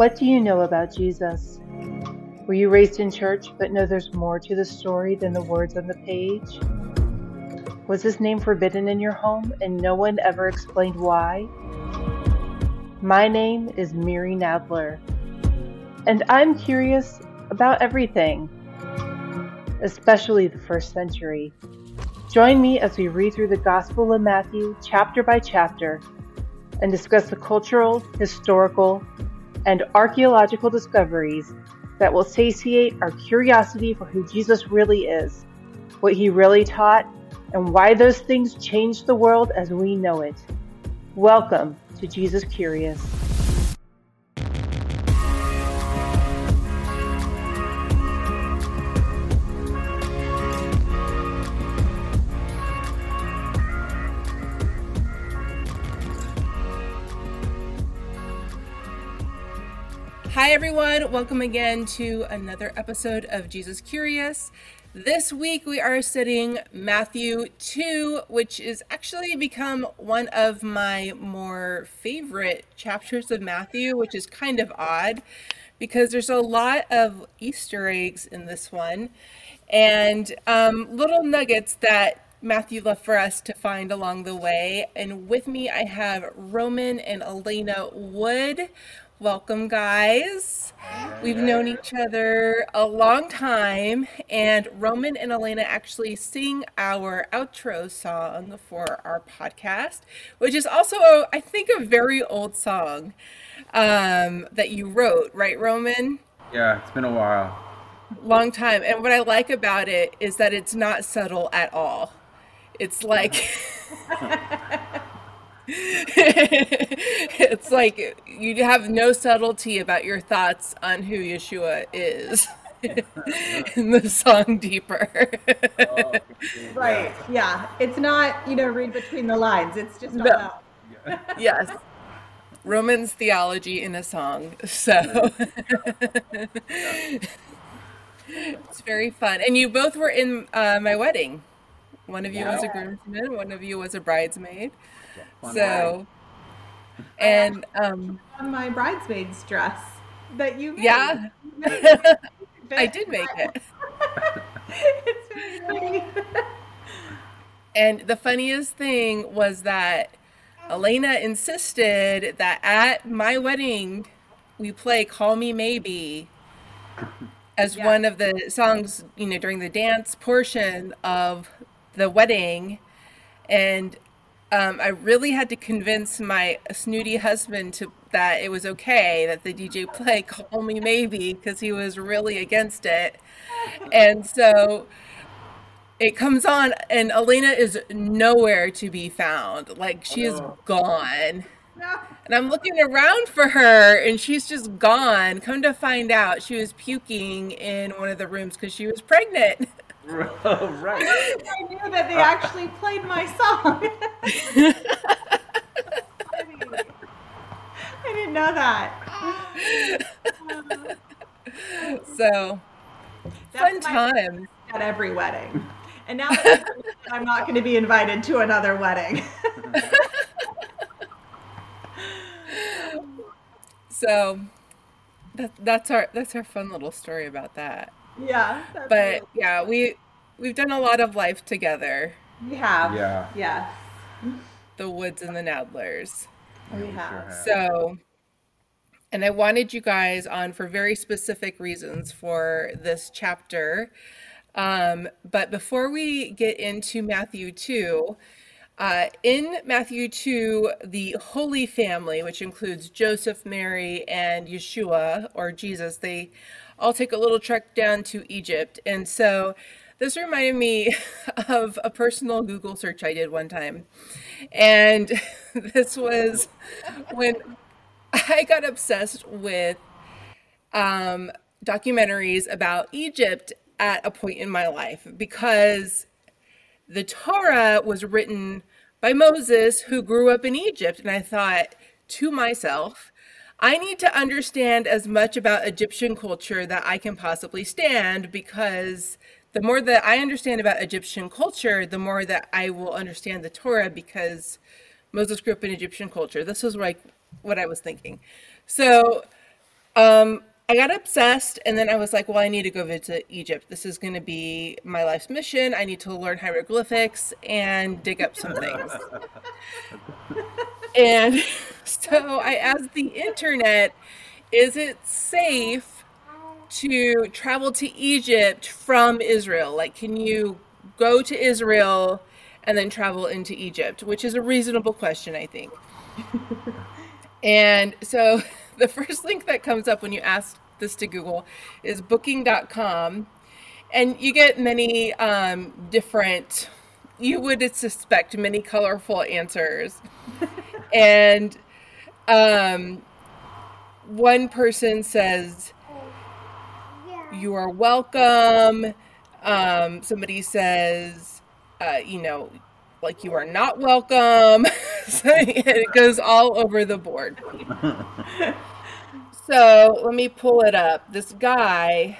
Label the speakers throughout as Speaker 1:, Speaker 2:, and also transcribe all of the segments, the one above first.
Speaker 1: What do you know about Jesus? Were you raised in church but know there's more to the story than the words on the page? Was his name forbidden in your home and no one ever explained why? My name is Miri Nadler, and I'm curious about everything, especially the first century. Join me as we read through the Gospel of Matthew chapter by chapter and discuss the cultural, historical, and archaeological discoveries that will satiate our curiosity for who Jesus really is, what he really taught, and why those things changed the world as we know it. Welcome to Jesus Curious.
Speaker 2: Hi, everyone. Welcome again to another episode of Jesus Curious. This week we are studying Matthew 2, which is actually become one of my more favorite chapters of Matthew, which is kind of odd because there's a lot of Easter eggs in this one and um, little nuggets that Matthew left for us to find along the way. And with me, I have Roman and Alaina Wood. Welcome, guys. We've known each other a long time, and Roman and Alaina actually sing our outro song for our podcast, which is also, a, I think, a very old song um, that you wrote, right, Roman?
Speaker 3: Yeah, it's been a while.
Speaker 2: Long time. And what I like about it is that it's not subtle at all. It's like. it's like you have no subtlety about your thoughts on who Yeshua is in the song deeper.
Speaker 4: oh, right. Yeah. It's not, you know, read between the lines. It's just no. out.
Speaker 2: yes. Roman's theology in a song. So it's very fun. And you both were in uh, my wedding. One of you yeah. was a groomsman, one of you was a bridesmaid so and um
Speaker 4: on my bridesmaid's dress that you made.
Speaker 2: yeah. I did make it. It's very funny. And the funniest thing was that Alaina insisted that at my wedding we play call me maybe as yeah. one of the songs you know during the dance portion of the wedding. And um, I really had to convince my snooty husband to that it was okay that the DJ play "Call Me Maybe" because he was really against it, and so it comes on, and Alaina is nowhere to be found. Like she is oh. gone. And I'm looking around for her, and she's just gone. Come to find out, she was puking in one of the rooms because she was pregnant.
Speaker 4: Oh, right. I knew that they actually played my song. I didn't know that.
Speaker 2: so, fun time
Speaker 4: at every wedding. And now that I'm not going to be invited to another wedding.
Speaker 2: so, that, that's our that's our fun little story about that.
Speaker 4: Yeah.
Speaker 2: But yeah, we we've done a lot of life together.
Speaker 4: We have.
Speaker 3: Yeah.
Speaker 4: Yes.
Speaker 2: The Woods and the Nadlers.
Speaker 4: We have.
Speaker 2: So and I wanted you guys on for very specific reasons for this chapter. Um, but before we get into Matthew 2, uh, in Matthew 2, the Holy Family, which includes Joseph, Mary, and Yeshua, or Jesus, they I'll take a little trek down to Egypt. And so this reminded me of a personal Google search I did one time. And this was when I got obsessed with um, documentaries about Egypt at a point in my life because the Torah was written by Moses, who grew up in Egypt. And I thought to myself, I need to understand as much about Egyptian culture that I can possibly stand because the more that I understand about Egyptian culture, the more that I will understand the Torah because Moses grew up in Egyptian culture. This was like what I was thinking. So um, I got obsessed, and then I was like, well, I need to go visit Egypt. This is going to be my life's mission. I need to learn hieroglyphics and dig up some things. and so I asked the internet, is it safe to travel to Egypt from Israel? Like, can you go to Israel and then travel into Egypt? Which is a reasonable question, I think. and so the first link that comes up when you ask this to Google is booking.com. And you get many um, different, you would suspect, many colorful answers. and um, one person says, You are welcome. Um, somebody says, uh, You know, like you are not welcome. so it goes all over the board. so let me pull it up. This guy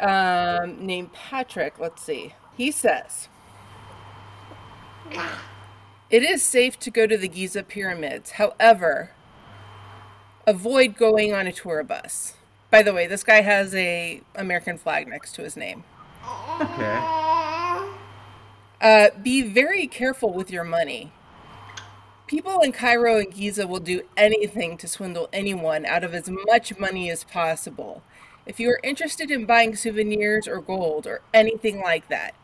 Speaker 2: um, named Patrick, let's see, he says, It is safe to go to the Giza pyramids. However, avoid going on a tour bus. By the way, this guy has a American flag next to his name.
Speaker 3: Okay.
Speaker 2: Uh, be very careful with your money. People in Cairo and Giza will do anything to swindle anyone out of as much money as possible. If you are interested in buying souvenirs or gold or anything like that,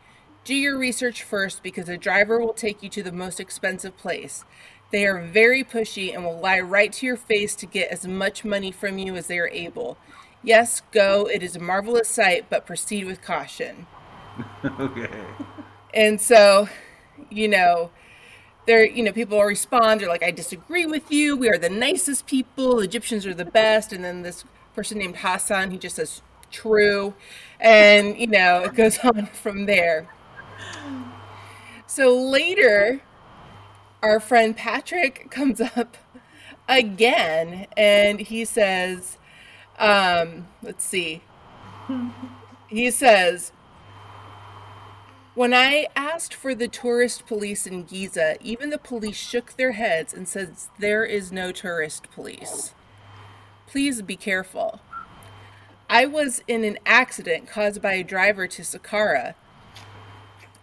Speaker 2: do your research first because a driver will take you to the most expensive place. They are very pushy and will lie right to your face to get as much money from you as they are able. Yes, go. It is a marvelous sight, but proceed with caution.
Speaker 3: okay.
Speaker 2: And so, you know, there, you know, people will respond. They're like, I disagree with you. We are the nicest people. Egyptians are the best. And then this person named Hassan, he just says, true. And, you know, it goes on from there. So later, our friend Patrick comes up again and he says, um, let's see. He says, when I asked for the tourist police in Giza, even the police shook their heads and said, There is no tourist police. Please be careful. I was in an accident caused by a driver to Saqqara.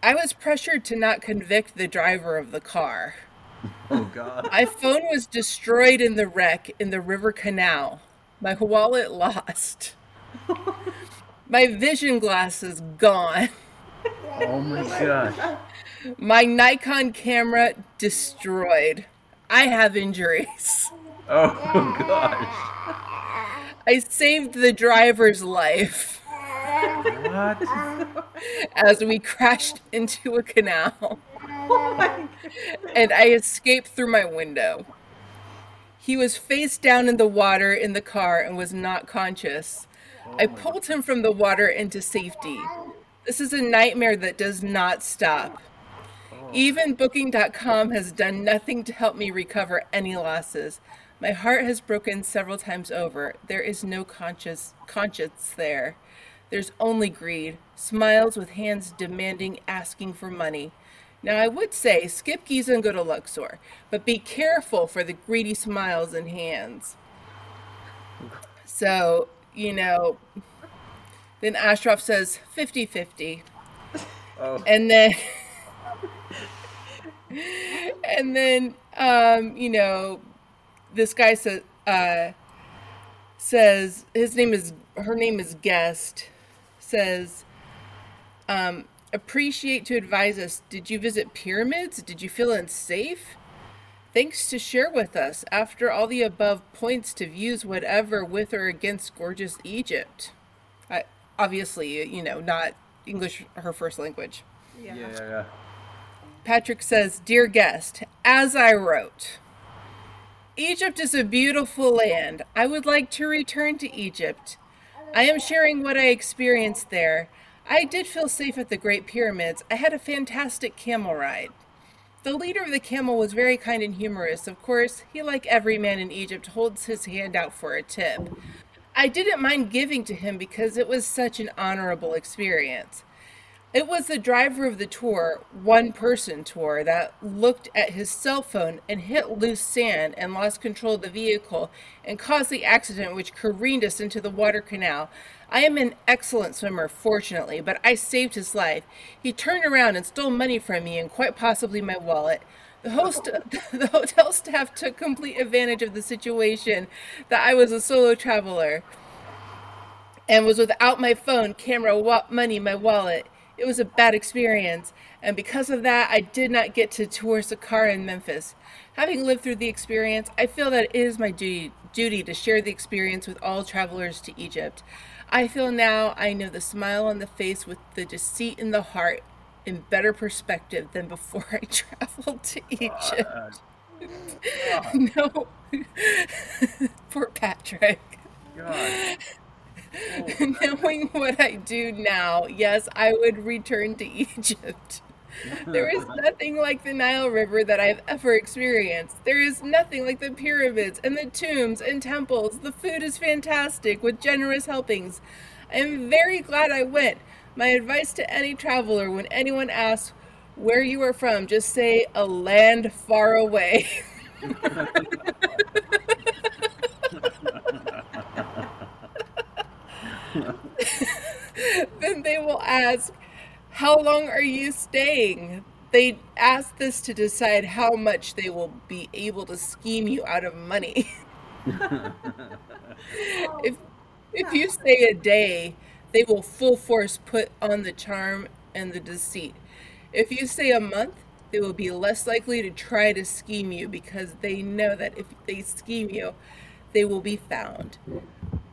Speaker 2: I was pressured to not convict the driver of the car.
Speaker 3: Oh God.
Speaker 2: My phone was destroyed in the wreck in the river canal. My wallet lost. My vision glasses gone.
Speaker 3: Oh my gosh.
Speaker 2: My Nikon camera destroyed. I have injuries.
Speaker 3: Oh gosh.
Speaker 2: I saved the driver's life? As we crashed into a canal
Speaker 4: Oh
Speaker 2: and I escaped through my window. He was face down in the water in the car and was not conscious. I oh pulled him from the water into safety. This is a nightmare that does not stop. Oh. Even Booking.com has done nothing to help me recover any losses. My heart has broken several times over. There is no conscious conscience there. There's only greed, smiles with hands demanding, asking for money. Now, I would say skip Giza and go to Luxor, but be careful for the greedy smiles and hands. So, you know, then Ashraf says 50 50.
Speaker 3: Oh.
Speaker 2: And then, and then, um, you know, this guy says, uh, says his name is her name is guest says um appreciate to advise us did you visit pyramids did you feel unsafe thanks to share with us after all the above points to views whatever with or against gorgeous egypt I, obviously you know not english her first language
Speaker 3: Yeah, yeah, yeah.
Speaker 2: Patrick says, Dear guest, as I wrote, Egypt is a beautiful land. I would like to return to Egypt. I am sharing what I experienced there. I did feel safe at the Great Pyramids. I had a fantastic camel ride. The leader of the camel was very kind and humorous. Of course, he, like every man in Egypt, holds his hand out for a tip. I didn't mind giving to him because it was such an honorable experience. It was the driver of the tour, one person tour, that looked at his cell phone and hit loose sand and lost control of the vehicle and caused the accident which careened us into the water canal. I am an excellent swimmer, fortunately, but I saved his life. He turned around and stole money from me and quite possibly my wallet. The host, the hotel staff took complete advantage of the situation that I was a solo traveler and was without my phone, camera, money, my wallet. It was a bad experience, and because of that, I did not get to tour Saqqara in Memphis. Having lived through the experience, I feel that it is my duty, duty to share the experience with all travelers to Egypt. I feel now I know the smile on the face with the deceit in the heart in better perspective than before I traveled to Egypt. no, poor Patrick.
Speaker 3: God.
Speaker 2: Knowing what I do now, yes, I would return to Egypt. There is nothing like the Nile River that I've ever experienced. There is nothing like the pyramids and the tombs and temples. The food is fantastic with generous helpings. I am very glad I went. My advice to any traveler when anyone asks where you are from, just say a land far away. then they will ask, How long are you staying? They ask this to decide how much they will be able to scheme you out of money. if if you say a day, they will full force put on the charm and the deceit. If you say a month, they will be less likely to try to scheme you because they know that if they scheme you, they will be found.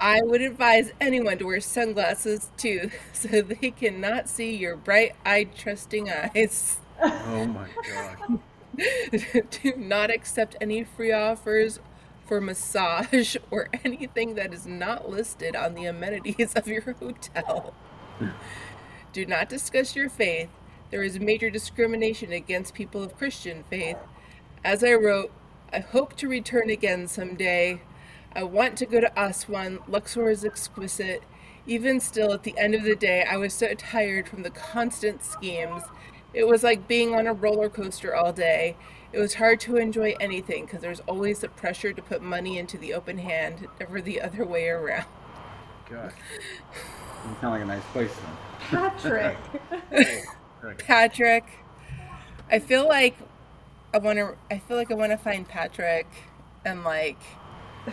Speaker 2: I would advise anyone to wear sunglasses too, so they cannot see your bright eyed, trusting eyes.
Speaker 3: Oh my god.
Speaker 2: Do not accept any free offers for massage or anything that is not listed on the amenities of your hotel. Do not discuss your faith. There is major discrimination against people of Christian faith. As I wrote, I hope to return again someday. I want to go to Aswan. Luxor is exquisite. Even still, at the end of the day, I was so tired from the constant schemes. It was like being on a roller coaster all day. It was hard to enjoy anything because there's always the pressure to put money into the open hand, never the other way around.
Speaker 3: God. You sound like a nice place then.
Speaker 4: Patrick.
Speaker 2: Patrick, I feel like I want to. I feel like I want to find Patrick and like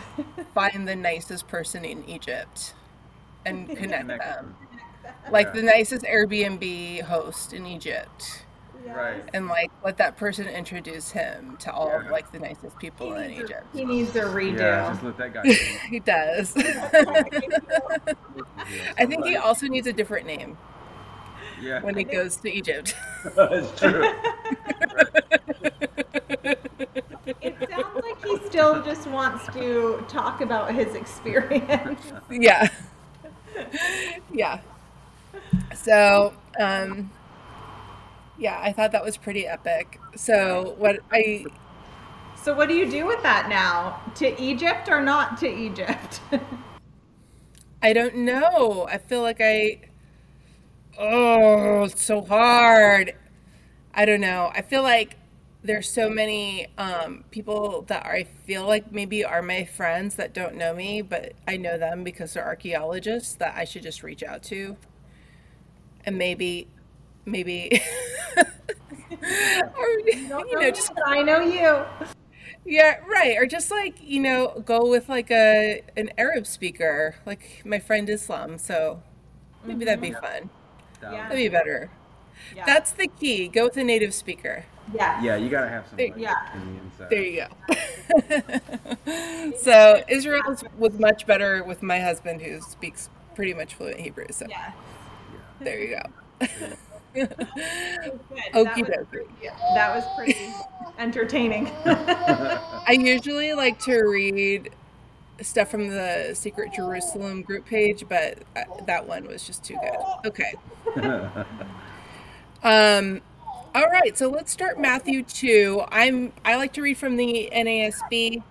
Speaker 2: find the nicest person in Egypt and connect
Speaker 3: Connect
Speaker 2: them.
Speaker 3: them.
Speaker 2: Like the nicest Airbnb host in Egypt.
Speaker 3: Right.
Speaker 2: and like let that person introduce him to all of like the nicest
Speaker 4: He
Speaker 2: people in
Speaker 4: needs, a,
Speaker 2: Egypt.
Speaker 4: he needs a redo.
Speaker 3: Yeah, just let that guy.
Speaker 2: He does. I think he also needs a different name
Speaker 3: Yeah,
Speaker 2: when he goes to Egypt.
Speaker 3: that's true.
Speaker 4: It sounds like he still just wants to talk about his experience.
Speaker 2: yeah. yeah. So, um yeah, I thought that was pretty epic. So, what I
Speaker 4: So what do you do with that now? To Egypt or not to Egypt?
Speaker 2: I don't know. I feel like I Oh, it's so hard. I don't know. I feel like there's so many um, people that I feel like maybe are my friends that don't know me, but I know them because they're archaeologists that I should just reach out to. And maybe, maybe, or, you know, just
Speaker 4: I know you.
Speaker 2: yeah, right. Or just like, you know, go with like a an Arab speaker, like my friend Islam. So maybe that'd be fun.
Speaker 3: That
Speaker 4: Yeah.
Speaker 2: That'd be better.
Speaker 4: Yeah.
Speaker 2: That's the key. Go with a native speaker.
Speaker 4: Yeah.
Speaker 3: Yeah, you gotta have somebody
Speaker 4: Yeah.
Speaker 3: in the inside.
Speaker 2: There you go. so Israel was, was much better with my husband who speaks pretty much fluent Hebrew. So
Speaker 4: Yeah.
Speaker 2: there you go.
Speaker 4: Good. That, was,
Speaker 2: dokie.
Speaker 4: yeah, that was pretty entertaining.
Speaker 2: I usually like to read stuff from the Secret Jerusalem group page, but uh, that one was just too good. Okay. Um, all right, so let's start Matthew two. I'm I like to read from the NASB,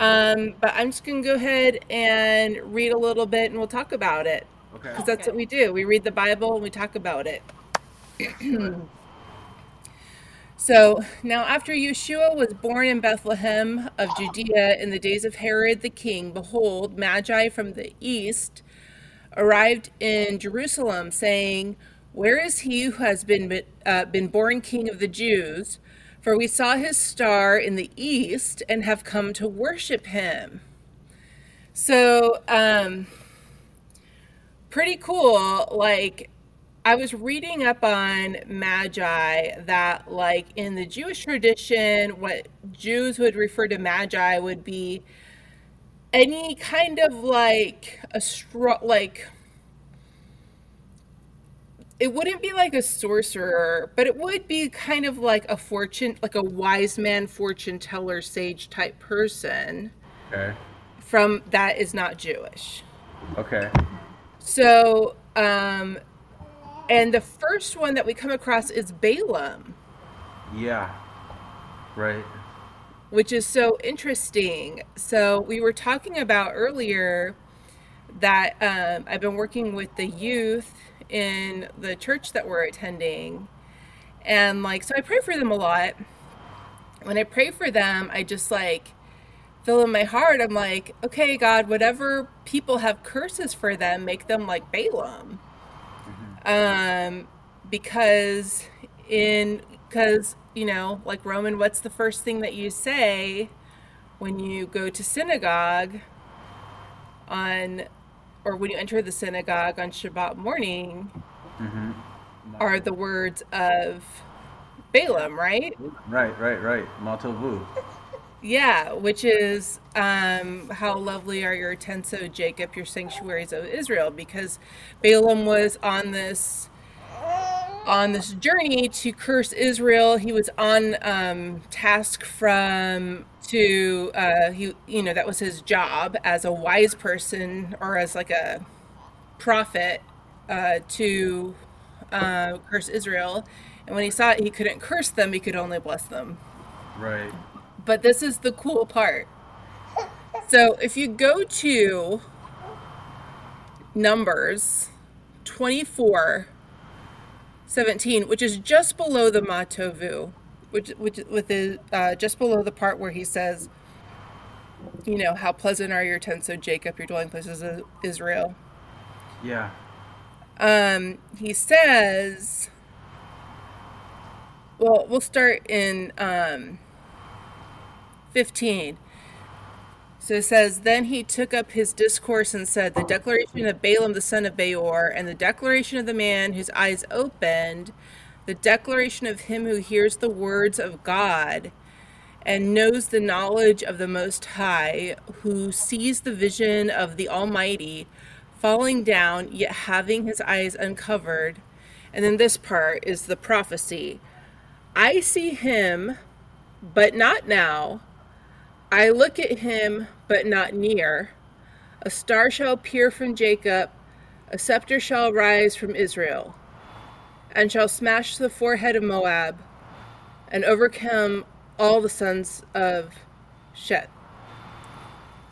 Speaker 2: um, but I'm just gonna go ahead and read a little bit, and we'll talk about it
Speaker 3: okay.
Speaker 2: because that's what we do. We read the Bible and we talk about it. So now, after Yeshua was born in Bethlehem of Judea in the days of Herod the king, behold, Magi from the east arrived in Jerusalem, saying, Where is he who has been, uh, been born king of the Jews? For we saw his star in the east and have come to worship him. So, um, pretty cool. Like, I was reading up on magi that, like, in the Jewish tradition, what Jews would refer to magi would be any kind of like a straw, like, it wouldn't be like a sorcerer, but it would be kind of like a fortune, like a wise man, fortune teller, sage type person.
Speaker 3: Okay.
Speaker 2: From that is not Jewish.
Speaker 3: Okay.
Speaker 2: So, um, and the first one that we come across is Balaam.
Speaker 3: Yeah. Right.
Speaker 2: Which is so interesting. So we were talking about earlier that um, I've been working with the youth in the church that we're attending. And like, so I pray for them a lot. When I pray for them, I just like feel in my heart, I'm like, okay, God, whatever people have curses for them, make them like Balaam um, because in because you know like roman what's the first thing that you say when you go to synagogue on or when you enter the synagogue on shabbat morning mm-hmm. are the words of balaam right
Speaker 3: right right right Matovu.
Speaker 2: yeah which is um, how lovely are your tents, O Jacob, your sanctuaries, O Israel, because Balaam was on this on this journey to curse Israel. He was on um, task from to uh, he you know that was his job as a wise person or as like a prophet uh, to uh, curse Israel. And when he saw it, he couldn't curse them; he could only bless them.
Speaker 3: Right.
Speaker 2: But this is the cool part so if you go to Numbers 24 17, which is just below the Matovu, which which with the uh, just below the part where he says, you know, how pleasant are your tents, O Jacob, your dwelling places, of Israel.
Speaker 3: Yeah.
Speaker 2: Um, he says, well, we'll start in um, 15. So it says, Then he took up his discourse and said, The declaration of Balaam the son of Beor, and the declaration of the man whose eyes opened, the declaration of him who hears the words of God and knows the knowledge of the Most High, who sees the vision of the Almighty, falling down, yet having his eyes uncovered. And then this part is the prophecy I see him, but not now. I look at him, but not near. A star shall appear from Jacob, a scepter shall rise from Israel, and shall smash the forehead of Moab, and overcome all the sons of Shet.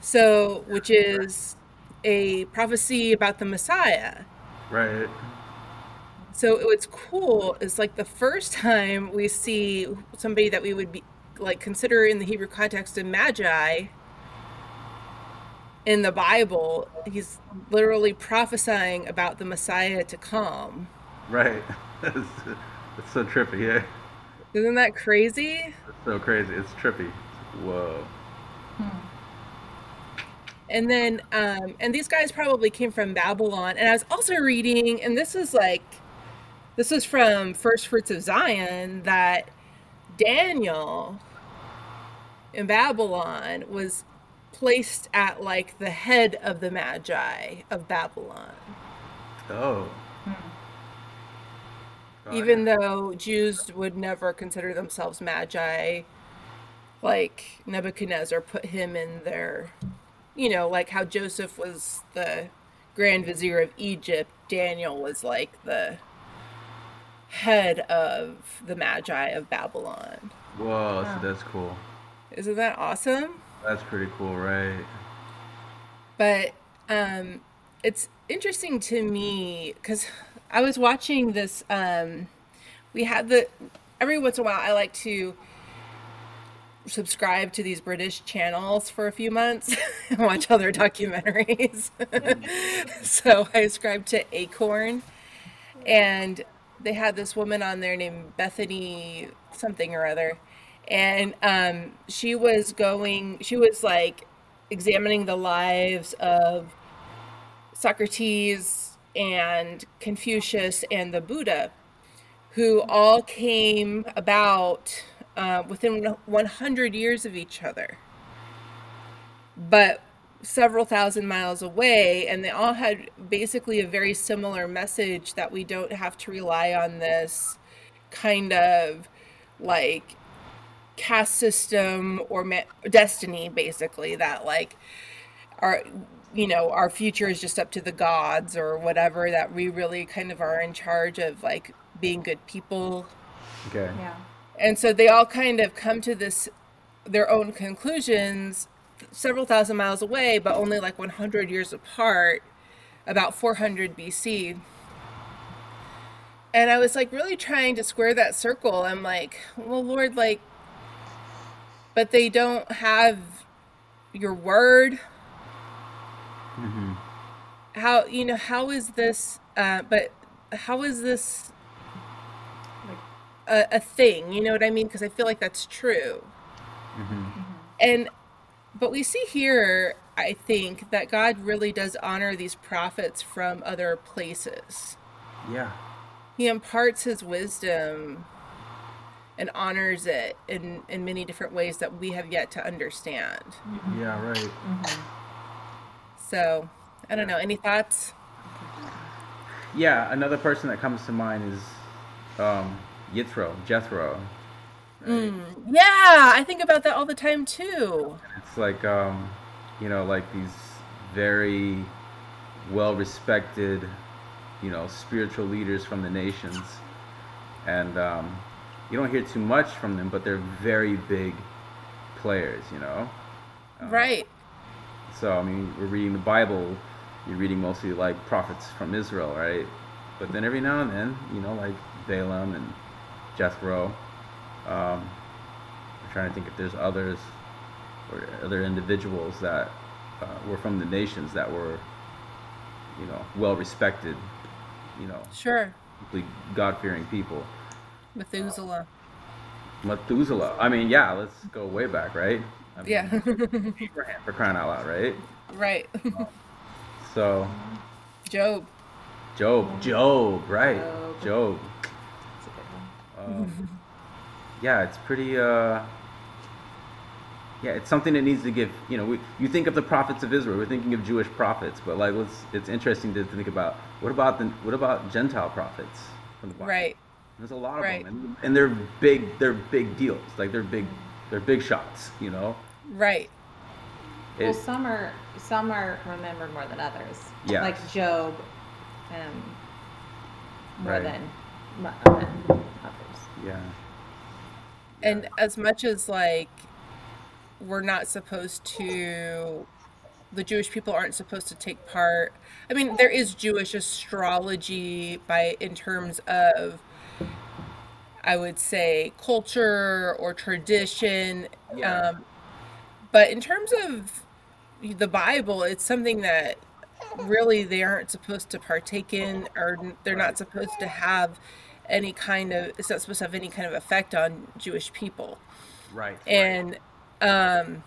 Speaker 2: So, which is a prophecy about the Messiah.
Speaker 3: Right.
Speaker 2: So what's cool is like the first time we see somebody that we would be like consider in the Hebrew context of magi in the Bible, he's literally prophesying about the Messiah to come.
Speaker 3: Right. It's, it's so trippy, yeah.
Speaker 2: Isn't that crazy?
Speaker 3: It's so crazy. It's trippy. Whoa.
Speaker 2: Hmm. And then, um, and these guys probably came from Babylon. And I was also reading, and this is like, this is from First Fruits of Zion, that Daniel in Babylon was placed at like the head of the Magi of Babylon.
Speaker 3: Oh.
Speaker 2: Even though Jews would never consider themselves Magi, like Nebuchadnezzar put him in their, you know, like how Joseph was the Grand Vizier of Egypt, Daniel was like the head of the Magi of Babylon.
Speaker 3: Whoa, wow. so that's cool.
Speaker 2: Isn't that awesome?
Speaker 3: That's pretty cool, right?
Speaker 2: But um, it's interesting to me because I was watching this um, we had the every once in a while I like to subscribe to these British channels for a few months and watch other documentaries. so I subscribed to Acorn and they had this woman on there named Bettany something or other. And um, she was going, she was like examining the lives of Socrates and Confucius and the Buddha, who all came about uh, within 100 years of each other, but several thousand miles away. And they all had basically a very similar message that we don't have to rely on this kind of like caste system or ma- destiny, basically, that like our you know our future is just up to the gods or whatever that we really kind of are in charge of like being good people
Speaker 3: Okay.
Speaker 4: Yeah.
Speaker 2: and so they all kind of come to this their own conclusions several thousand miles away but only like 100 years apart about 400 bc and i was like really trying to square that circle i'm like well lord like but they don't have your word
Speaker 3: Mm-hmm.
Speaker 2: how you know how is this uh but how is this a, a thing you know what i mean because i feel like that's true
Speaker 3: Mm-hmm.
Speaker 2: and but we see here i think that god really does honor these prophets from other places
Speaker 3: Yeah.
Speaker 2: he imparts his wisdom and honors it in in many different ways that we have yet to understand
Speaker 3: Yeah. Right.
Speaker 2: So i don't know any thoughts
Speaker 3: Yeah. Another person that comes to mind is um, Yithro, Jethro.
Speaker 2: yeah i think about that all the time too
Speaker 3: It's like um, you know, like these very well respected, you know, spiritual leaders from the nations. And um, you don't hear too much from them, but they're very big players, you know?
Speaker 2: right
Speaker 3: So, I mean, we're reading the Bible, you're reading mostly like prophets from Israel, right? But then every now and then, you know, like Balaam and Jethro. Um, I'm trying to think if there's others or other individuals that uh, were from the nations that were, you know, well respected, you know,
Speaker 2: sure
Speaker 3: God fearing people.
Speaker 2: methuselah
Speaker 3: Methuselah. I mean, yeah, let's go way back, right? I mean,
Speaker 2: yeah
Speaker 3: Abraham, for crying out loud, right?
Speaker 2: right
Speaker 3: So,
Speaker 2: job
Speaker 3: Job, Job, right?
Speaker 4: Job.
Speaker 3: Job.
Speaker 4: A good one.
Speaker 3: Um, yeah, it's pretty. Uh, yeah, it's something that needs to give. You know, we, you think of the prophets of Israel. We're thinking of Jewish prophets, but like, let's. It's interesting to think about what about the what about Gentile prophets from the Bible?
Speaker 2: right
Speaker 3: There's a lot of
Speaker 2: Right.
Speaker 3: them, and, and they're big. They're big deals. Like they're big. They're big shots. You know.
Speaker 2: right
Speaker 4: Well, some are some are remembered more than others.
Speaker 3: Yes.
Speaker 4: Like Job, um, more
Speaker 3: Right.
Speaker 4: than mo- than others.
Speaker 3: yeah.
Speaker 2: and as much as like we're not supposed to the jewish people aren't supposed to take part i mean there is jewish astrology by in terms of i would say culture or tradition
Speaker 3: Yeah.
Speaker 2: um, but in terms of the bible it's something that really they aren't supposed to partake in or they're not supposed to have any kind of it's not supposed to have any kind of effect on jewish people
Speaker 3: Right.
Speaker 2: and um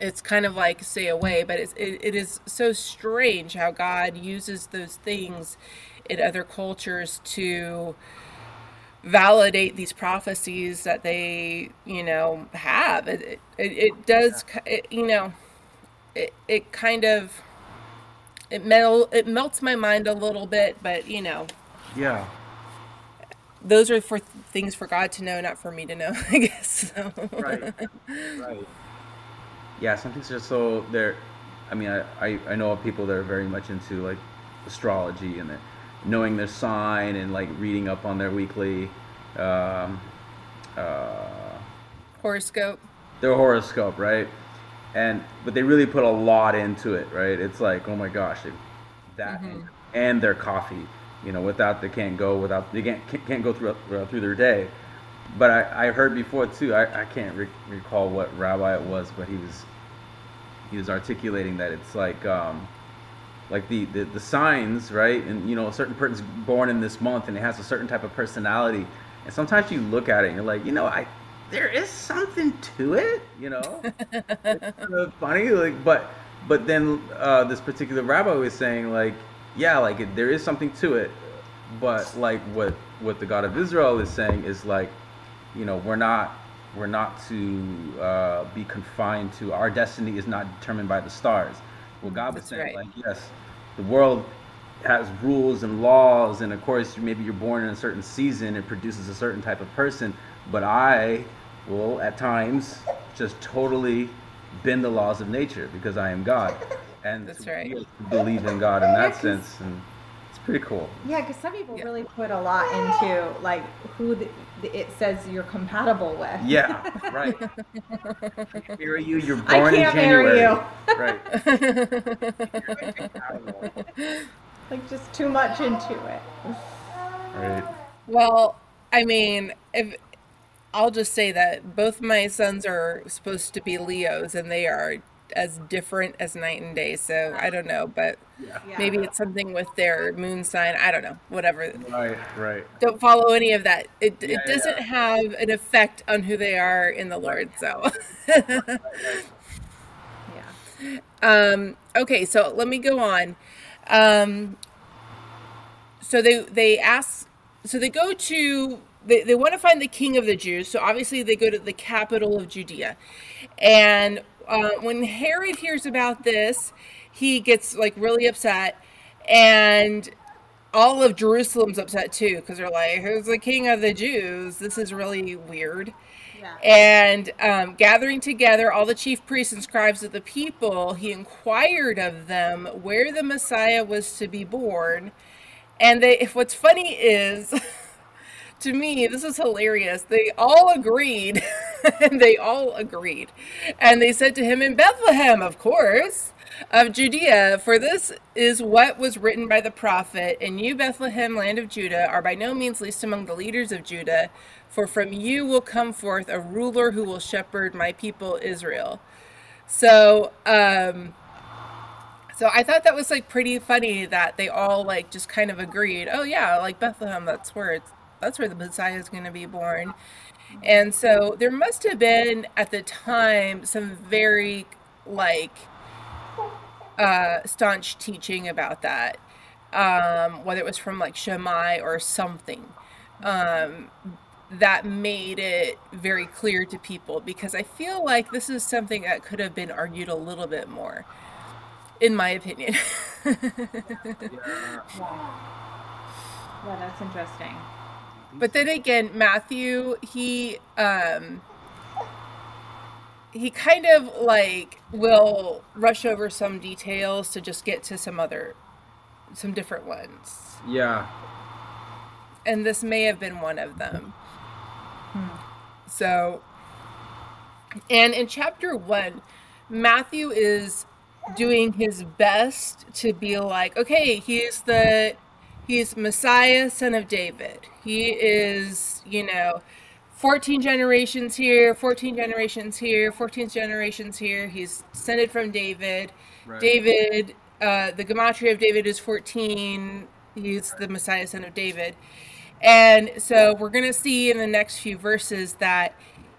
Speaker 2: it's kind of like stay away but it's, it, it is so strange how god uses those things in other cultures to validate these prophecies that they you know have. It it, it, it does it, you know it, it kind of it mel it melts my mind a little bit but you know.
Speaker 3: Yeah.
Speaker 2: those are for things for god to know not for me to know i guess so.
Speaker 3: right. Right. Yeah some things are so they're i mean I, I i know of people that are very much into like astrology and they're knowing their sign and like reading up on their weekly um uh
Speaker 2: horoscope
Speaker 3: their horoscope right and but they really put a lot into it right it's like oh my gosh they, that and, and their coffee You know, without they can't go without they can't can't go through uh, through their day. But I, I heard before too. I, I can't re- recall what rabbi it was, but he was he was articulating that it's like um, like the, the the signs, right? And you know, a certain person's born in this month and it has a certain type of personality. And sometimes you look at it and you're like, you know, I there is something to it, you know. it's kind of funny, like, but but then uh, this particular rabbi was saying like, yeah, like it, there is something to it, but like what what the God of Israel is saying is like, you know, we're not we're not to uh, be confined to our destiny is not determined by the stars. What God was
Speaker 2: That's
Speaker 3: saying,
Speaker 2: right.
Speaker 3: like, yes, the world has rules and laws, and of course, maybe you're born in a certain season, it produces a certain type of person. But I will, at times, just totally bend the laws of nature because I am God, and
Speaker 2: That's right.
Speaker 3: be able to believe in God in that sense, and pretty cool.
Speaker 4: Yeah, because some people
Speaker 2: Yeah.
Speaker 4: really put a lot into like who the, the, it says you're compatible with.
Speaker 3: Yeah, right. I can't marry you. You're
Speaker 4: I can't
Speaker 3: in January.
Speaker 4: marry you.
Speaker 3: Right.
Speaker 4: like just too much into it.
Speaker 3: Right.
Speaker 2: well, I mean, if I'll just say that both my sons are supposed to be Leos and they are as different as night and day. So I don't know, but
Speaker 3: Yeah.
Speaker 4: Yeah.
Speaker 2: maybe it's something with their moon sign. I don't know. Whatever.
Speaker 3: Right. Right.
Speaker 2: Don't follow any of that. It,
Speaker 3: Yeah,
Speaker 2: it doesn't
Speaker 3: yeah.
Speaker 2: have an effect on who they are in the Lord. So,
Speaker 4: Yeah.
Speaker 2: um, okay, so let me go on. Um, so they they ask, so they go to they, they want to find the king of the Jews. So obviously they go to the capital of Judea, and uh, when Herod hears about this, he gets like really upset, and all of Jerusalem's upset too because they're like, "Who's the king of the Jews? This is really weird."
Speaker 4: Yeah.
Speaker 2: And um, gathering together all the chief priests and scribes of the people, he inquired of them where the Messiah was to be born. And they, if what's funny is, to me, this is hilarious. They all agreed, they all agreed, and they said to him in Bethlehem, of course, of Judea, for this is what was written by the prophet. And you, Bethlehem, land of Judah, are by no means least among the leaders of Judah, for from you will come forth a ruler who will shepherd my people Israel. So, um, so I thought that was like pretty funny that they all like just kind of agreed. Oh yeah, like Bethlehem, that's where it's that's where the Messiah is going to be born. And so there must have been at the time some very like uh, staunch teaching about that, um, whether it was from like Shammai or something. Um, that made it very clear to people because I feel like this is something that could have been argued a little bit more, in my opinion.
Speaker 4: Yeah, that's interesting.
Speaker 2: But then again, Matthew, he um he kind of like will rush over some details to just get to some other some different ones.
Speaker 3: Yeah.
Speaker 2: And this may have been one of them. So and in chapter 1, Matthew is doing his best to be like, okay, he's the he's Messiah, son of David. He is, you know, 14 generations here, 14 generations here, 14 generations here. He's descended from David.
Speaker 3: Right.
Speaker 2: David, uh, the gematria of David is 14. He's the Messiah, son of David. And so we're going to see in the next few verses that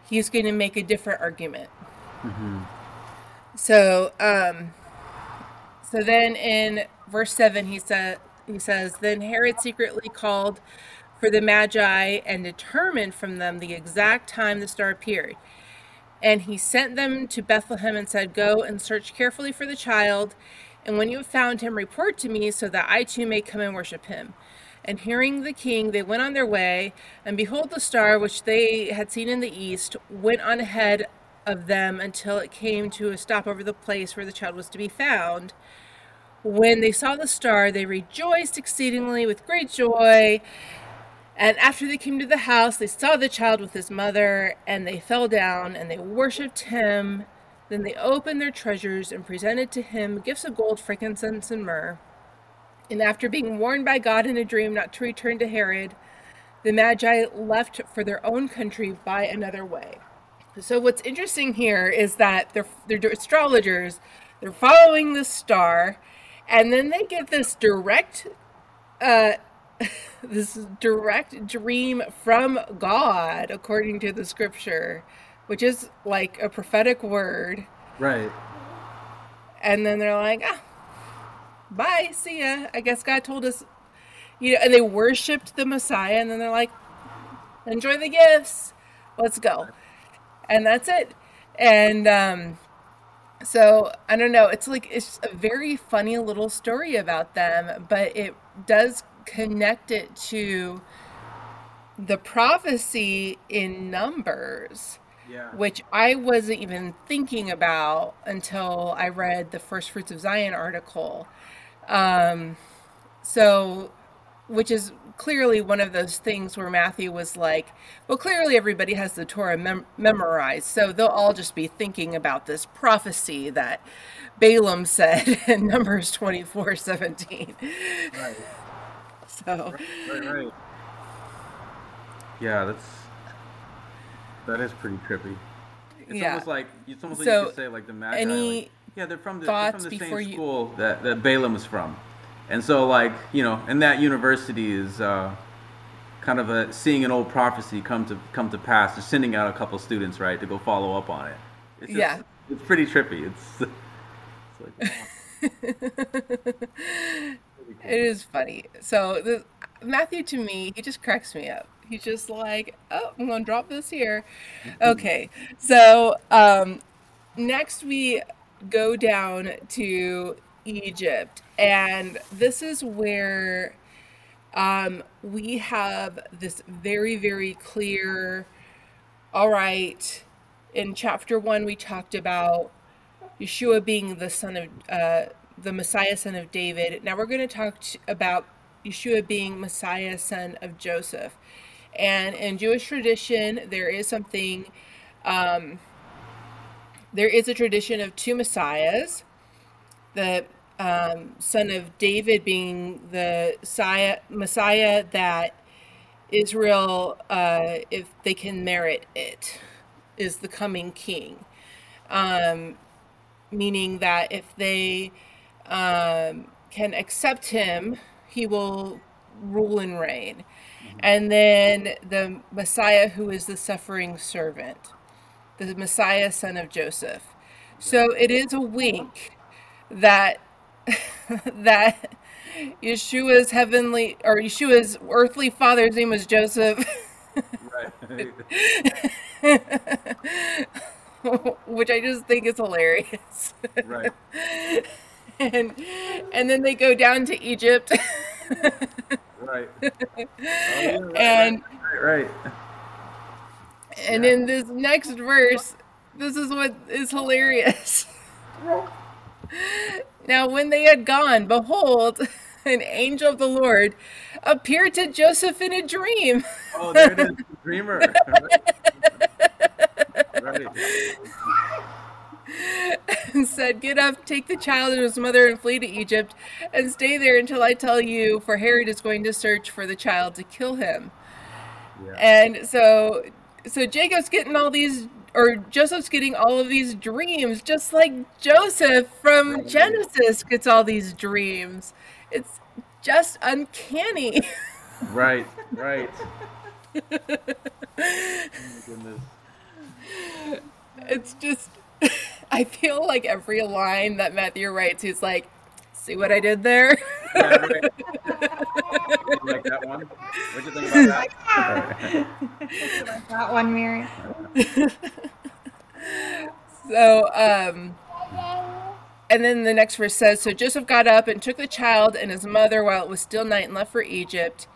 Speaker 2: he's going to make a different argument. So, um, so then in verse seven, he said, he says, then Herod secretly called for the Magi and determined from them the exact time the star appeared. And he sent them to Bethlehem and said, Go and search carefully for the child, and when you have found him, report to me, so that I too may come and worship him. And hearing the king, they went on their way, and behold, the star which they had seen in the east went on ahead of them until it came to a stop over the place where the child was to be found. When they saw the star, they rejoiced exceedingly with great joy. And after they came to the house, they saw the child with his mother, and they fell down and they worshipped him. Then they opened their treasures and presented to him gifts of gold, frankincense, and myrrh. And after being warned by God in a dream not to return to Herod, the Magi left for their own country by another way. So what's interesting here is that they're they're astrologers, they're following the star, and then they get this direct uh this direct dream from God according to the scripture, which is like a prophetic word.
Speaker 3: Right.
Speaker 2: And then they're like, ah, bye, see ya. I guess God told us, you know, and they worshiped the Messiah, and then they're like, enjoy the gifts, let's go. And that's it. And um, so I don't know, it's like, it's a very funny little story about them, but it does connect it to the prophecy in Numbers
Speaker 3: Yeah.
Speaker 2: which I wasn't even thinking about until I read the First Fruits of Zion article. Um, so, which is clearly one of those things where Matthew was like, well, clearly everybody has the Torah mem- memorized, so they'll all just be thinking about this prophecy that Balaam said in Numbers 24 17.
Speaker 3: Right.
Speaker 2: So,
Speaker 3: Right. Right. Yeah, that's that is pretty trippy. It's
Speaker 2: Yeah.
Speaker 3: almost like it's almost like
Speaker 2: So,
Speaker 3: you could say like the Magi.
Speaker 2: any
Speaker 3: like, yeah, they're from the, they're from the same
Speaker 2: you-
Speaker 3: school that that Balaam is from, and so like you know, and that university is uh, kind of a seeing an old prophecy come to come to pass. They're sending out a couple students right to go follow up on it. It's just-
Speaker 2: Yeah.
Speaker 3: it's pretty trippy. It's, it's like wow.
Speaker 2: It is funny. So the, Matthew to me, he just cracks me up. He's just like, oh, I'm gonna drop this here. Okay. So um, next we go down to Egypt, and this is where um, we have this very, very clear. All right. In chapter one, we talked about Yeshua being the son of uh, the Messiah, son of David. Now we're going to talk about Yeshua being Messiah, son of Joseph. And in Jewish tradition, there is something. Um, there is a tradition of two messiahs. The um, son of David being the Messiah, Messiah that Israel, uh, if they can merit it, is the coming king. Um, meaning that if they um, can accept him, he will rule and reign. And then the Messiah, who is the suffering servant, the Messiah, son of Joseph. So it is a wink that that Yeshua's heavenly or Yeshua's earthly father's name was Joseph.
Speaker 3: right.
Speaker 2: which I just think is hilarious.
Speaker 3: right.
Speaker 2: and and then they go down to Egypt
Speaker 3: Right. Oh, yeah, right,
Speaker 2: and
Speaker 3: right, right.
Speaker 2: and in this next verse, this is what is hilarious. Now when they had gone, behold, an angel of the Lord appeared to Joseph in a dream.
Speaker 3: Oh, there it is, the dreamer.
Speaker 2: and said, Get up, take the child and his mother, and flee to Egypt, and stay there until I tell you, for Herod is going to search for the child to kill him.
Speaker 3: Yeah.
Speaker 2: And so, so Jacob's getting all these, or Joseph's getting all of these dreams, just like Joseph from Genesis gets all these dreams. It's just uncanny.
Speaker 3: Right. Right. oh my goodness.
Speaker 2: It's just, I feel like every line that Matthew writes, he's like, See what I did there?
Speaker 3: Yeah, right. Like that one? What'd you think about that?
Speaker 4: like that one, Mary.
Speaker 2: So, um, and then the next verse says So Joseph got up and took the child and his mother while it was still night and left for Egypt.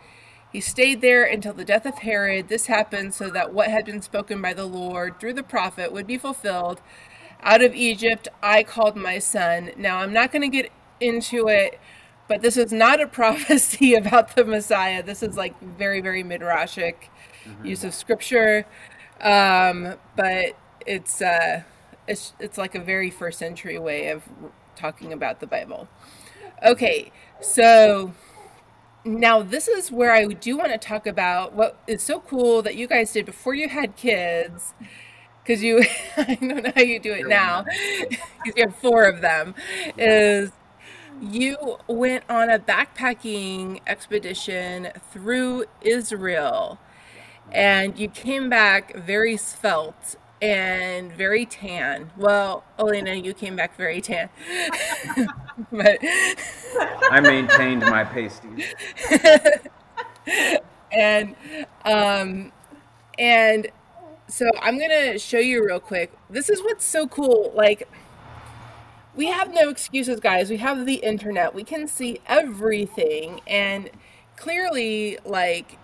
Speaker 2: He stayed there until the death of Herod. This happened so that what had been spoken by the Lord through the prophet would be fulfilled. Out of Egypt I called my son. Now I'm not going to get into it, but this is not a prophecy about the Messiah. This is like very, very midrashic use of scripture. Um, but it's uh, it's it's like a very first century way of talking about the Bible. Okay, so now this is where I do want to talk about what is so cool that you guys did before you had kids. Because you, I don't know how you do it now, because you have four of them. Is you went on a backpacking expedition through Israel and you came back very svelte and very tan. Well, Alaina, you came back very tan. but
Speaker 3: I maintained my pasties.
Speaker 2: and um and so I'm going to show you real quick. This is what's so cool like we have no excuses, guys. We have the internet. We can see everything. And clearly, like,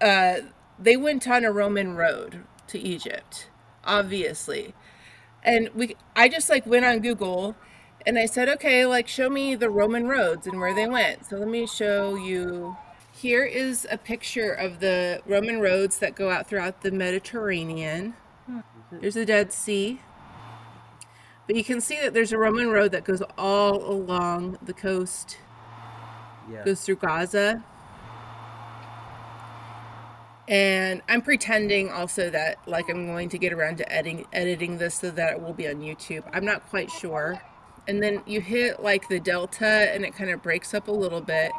Speaker 2: uh, they went on a Roman road to Egypt, obviously. And we, I just like went on Google and I said, okay, like, show me the Roman roads and where they went. So let me show you. Here is a picture of the Roman roads that go out throughout the Mediterranean. There's the Dead Sea. But you can see that there's a Roman road that goes all along the coast,
Speaker 3: Yeah.
Speaker 2: goes through Gaza. And I'm pretending also that like I'm going to get around to editing editing this so that it will be on YouTube. I'm not quite sure. And then you hit like the delta and it kind of breaks up a little bit.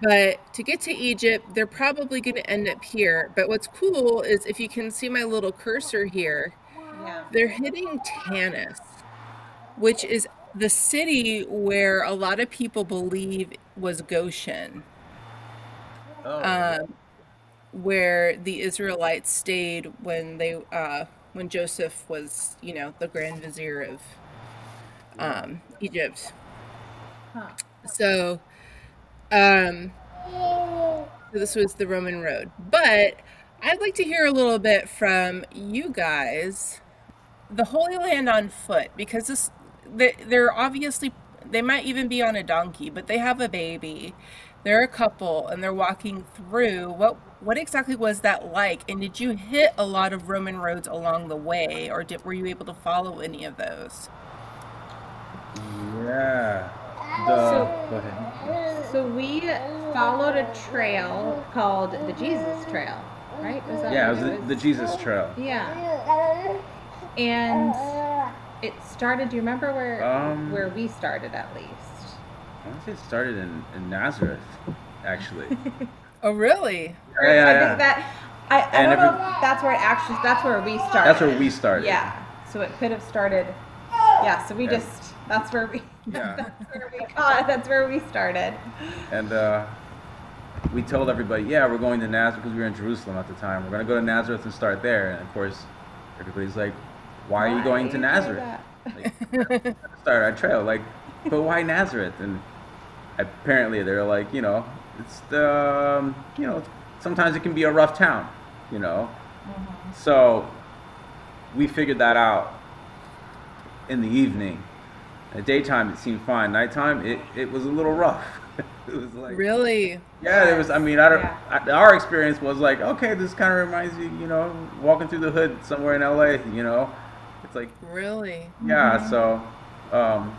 Speaker 2: But to get to Egypt, they're probably going to end up here. But what's cool is if you can see my little cursor here,
Speaker 4: Yeah.
Speaker 2: they're hitting Tanis, which is the city where a lot of people believe was Goshen,
Speaker 3: Oh,
Speaker 2: um, where the Israelites stayed when they uh, when Joseph was, you know, the grand vizier of um, Egypt.
Speaker 4: Huh.
Speaker 2: So, um, so this was the Roman road. But I'd like to hear a little bit from you guys, the Holy Land on foot, because this they, they're obviously they might even be on a donkey, but they have a baby. They're a couple and they're walking through. What what exactly was that like? And did you hit a lot of Roman roads along the way, or did, were you able to follow any of those?
Speaker 3: yeah. The,
Speaker 4: So-
Speaker 3: go ahead.
Speaker 4: So we followed a trail called the Jesus Trail, right? Was that
Speaker 3: Yeah, it
Speaker 4: what
Speaker 3: was the, the Jesus Trail.
Speaker 4: Yeah. And it started. Do you remember where
Speaker 3: Um,
Speaker 4: where we started at least?
Speaker 3: I want to say it started in, in Nazareth, actually.
Speaker 2: Oh, really?
Speaker 3: Yeah, yeah,
Speaker 4: I
Speaker 3: yeah.
Speaker 4: think that I, I don't know if that's where it actually that's where we started.
Speaker 3: That's where we started.
Speaker 4: Yeah. So it could have started. Yeah. So we
Speaker 3: Yeah.
Speaker 4: just that's where we
Speaker 3: Yeah.
Speaker 4: that's where we caught, that's where we started.
Speaker 3: And uh, we told everybody, yeah, we're going to Nazareth because we were in Jerusalem at the time. We're going to go to Nazareth and start there. And of course, everybody's like, why are you going to Nazareth? Like, start our trail. Like, but why Nazareth? And apparently they're like, you know, it's the, um, you know, sometimes it can be a rough town, you know. So we figured that out in the evening. At daytime, it seemed fine. Nighttime, it, it was a little rough. it was like
Speaker 2: Really?
Speaker 3: yeah, there was. I mean, I don't.
Speaker 4: Yeah.
Speaker 3: I, our experience was like, okay, this kind of reminds you, you know, walking through the hood somewhere in LA. You know, it's like
Speaker 2: Really?
Speaker 3: yeah. So, um,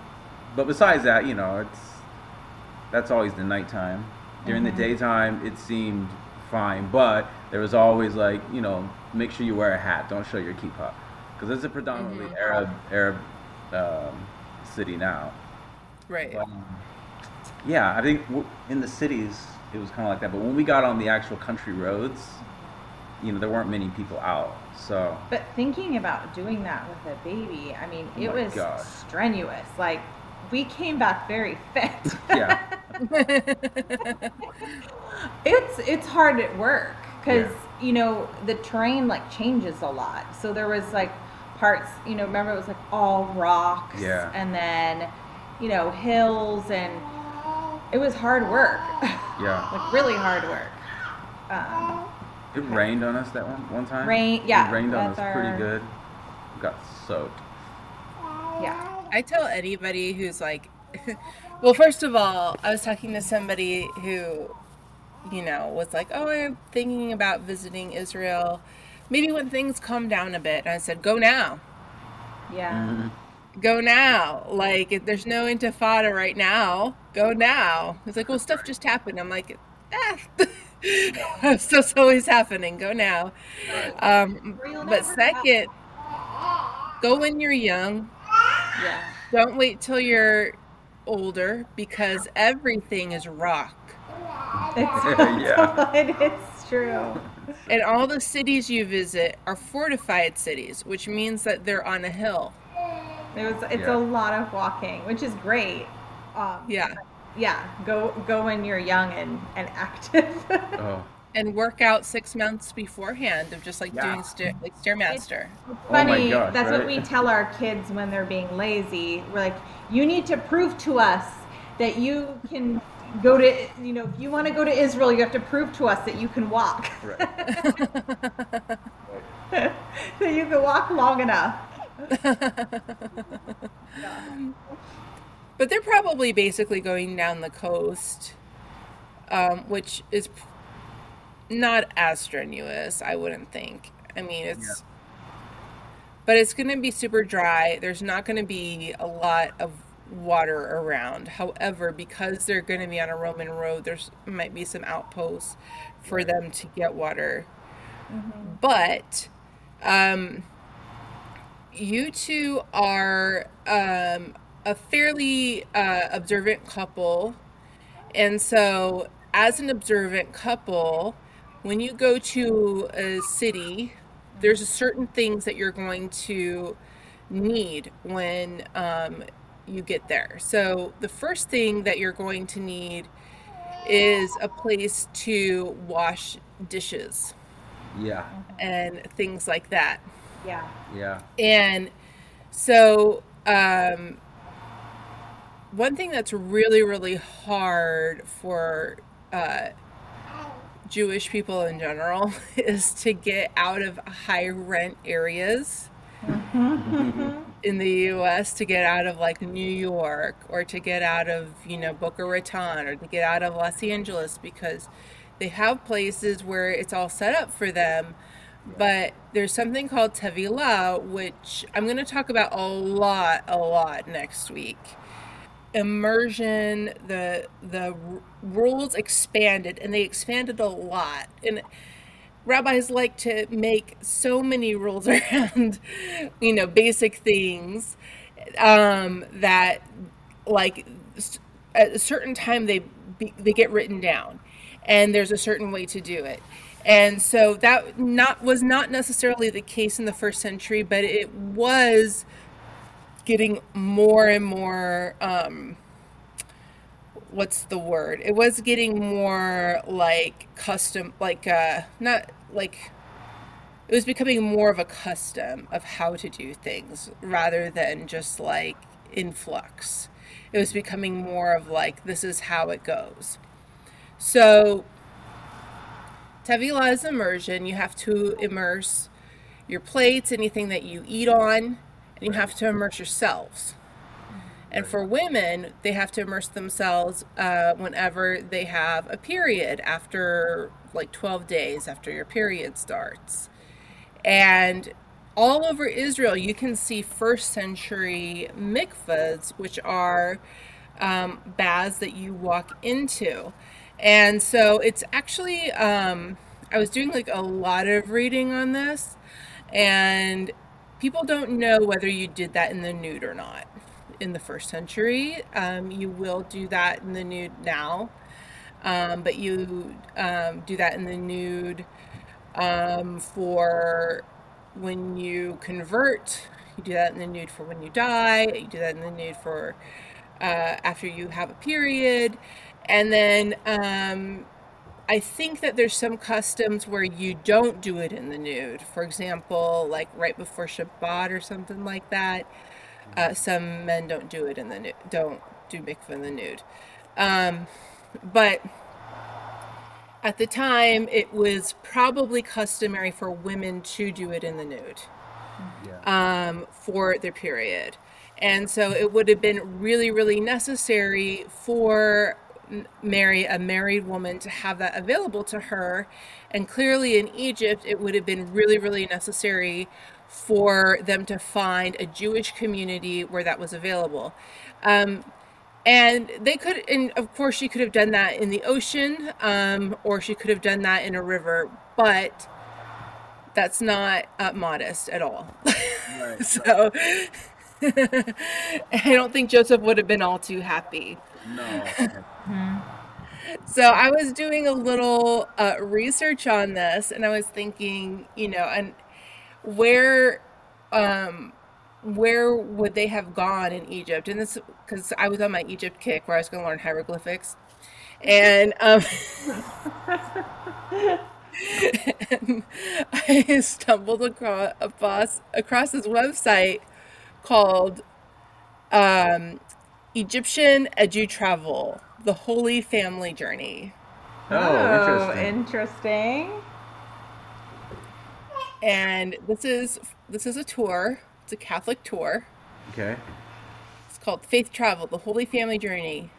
Speaker 3: but besides that, you know, it's that's always the nighttime. During the daytime, it seemed fine, but there was always like, you know, make sure you wear a hat. Don't show your kippah, because it's a predominantly
Speaker 2: Mhm.
Speaker 3: Arab Arab um, city now.
Speaker 2: Right.
Speaker 3: But, um, yeah, I think in the cities it was kind of like that. But when we got on the actual country roads, you know, there weren't many people out. So
Speaker 4: But thinking about doing that with a baby, I mean,
Speaker 3: Oh
Speaker 4: it was
Speaker 3: gosh.
Speaker 4: strenuous. Like we came back very fit.
Speaker 3: yeah,
Speaker 4: it's it's hard at work because
Speaker 3: Yeah.
Speaker 4: you know the terrain like changes a lot. So there was like parts, you know, remember it was like all rocks,
Speaker 3: Yeah.
Speaker 4: and then you know hills, and it was hard work,
Speaker 3: yeah.
Speaker 4: like really hard work. Um,
Speaker 3: It rained on us that one one time.
Speaker 4: Rain- yeah,
Speaker 3: it rained on us
Speaker 4: that's
Speaker 3: pretty good. We got soaked.
Speaker 4: yeah,
Speaker 2: I tell anybody who's like, well, first of all, I was talking to somebody who, you know, was like, oh, I'm thinking about visiting Israel. Maybe when things calm down a bit. And I said, go now.
Speaker 4: yeah.
Speaker 3: Mhm.
Speaker 2: go now. Like, if there's no intifada right now, go now. It's like, well, stuff just happened. I'm like, ah, stuff's always happening. Go now. Um, but second, go when you're young.
Speaker 4: Yeah.
Speaker 2: Don't wait till you're older because everything is rock.
Speaker 4: It's,
Speaker 3: Yeah.
Speaker 4: it's true.
Speaker 2: And all the cities you visit are fortified cities, which means that they're on a hill.
Speaker 4: It was. It's
Speaker 3: Yeah.
Speaker 4: a lot of walking, which is great. Um,
Speaker 2: Yeah.
Speaker 4: Yeah. Go go when you're young and and active.
Speaker 3: Oh,
Speaker 2: And work out six months beforehand of just like
Speaker 3: Yeah.
Speaker 2: doing stair, like Stairmaster.
Speaker 3: Oh my
Speaker 4: Funny.
Speaker 3: gosh,
Speaker 4: that's what we tell our kids when they're being lazy. We're like, you need to prove to us that you can go to. You know, if you want to go to Israel, you have to prove to us that you can walk.
Speaker 3: right.
Speaker 4: that you can walk long enough.
Speaker 2: But they're probably basically going down the coast, um, which is not as strenuous, I wouldn't think. I mean, it's. But it's going to be super dry. There's not going to be a lot of water around. However, because they're going to be on a Roman road, there's might be some outposts for them to get water. But um, you two are um, a fairly uh, observant couple. And so, as an observant couple, when you go to a city, there's certain things that you're going to need when um, you get there. So, the first thing that you're going to need is a place to wash dishes
Speaker 3: Yeah.
Speaker 2: and things like that.
Speaker 4: Yeah.
Speaker 3: Yeah.
Speaker 2: And so, um, one thing that's really, really hard for uh, Jewish people in general is to get out of high rent areas in the US, to get out of like New York or to get out of, you know, Boca Raton or to get out of Los Angeles because they have places where it's all set up for them. But there's something called Tevilah, which I'm going to talk about a lot, a lot next week immersion the the rules expanded and they expanded a lot. And rabbis like to make so many rules around you know basic things um that like at a certain time they be, they get written down and there's a certain way to do it. And so that not was not necessarily the case in the first century but it was getting more and more um what's the word? It was getting more like custom like uh not like it was becoming more of a custom of how to do things rather than just like influx it was becoming more of like this is how it goes. So Tevilah is immersion. You have to immerse your plates, anything that you eat on, and you have to immerse yourselves. And for women, they have to immerse themselves uh, whenever they have a period after like 12 days after your period starts. And all over Israel, you can see first century mikvahs, which are um, baths that you walk into. And so it's actually, um, I was doing like a lot of reading on this, and people don't know whether you did that in the nude or not in the first century. Um, you will do that in the nude now, um, but you um, do that in the nude um, for when you convert. You do that in the nude for when you die. You do that in the nude for uh, after you have a period. And then um, I think that there's some customs where you don't do it in the nude. For example, like right before Shabbat or something like that. Uh, some men don't do it in the nude, don't do mikvah in the nude. Um, but at the time, it was probably customary for women to do it in the nude
Speaker 3: Yeah.
Speaker 2: um, for their period. And so it would have been really, really necessary for Mary, a married woman, to have that available to her. And clearly in Egypt, it would have been really, really necessary for them to find a Jewish community where that was available. Um, and they could, and of course, she could have done that in the ocean, um, or she could have done that in a river, but that's not uh, modest at all. Right, so right. I don't think Joseph would have been all too happy. No. Mm-hmm. So I was doing a little uh, research on this, and I was thinking, you know, and where, um, where would they have gone in Egypt? And this because I was on my Egypt kick where I was going to learn hieroglyphics, and um, and I stumbled across across, across this website called um, Egyptian Edu Travel: The Holy Family Journey.
Speaker 4: Oh, oh interesting. interesting.
Speaker 2: And this is this is a tour. It's a Catholic tour.
Speaker 3: Okay.
Speaker 2: It's called Faith Travel: The Holy Family Journey.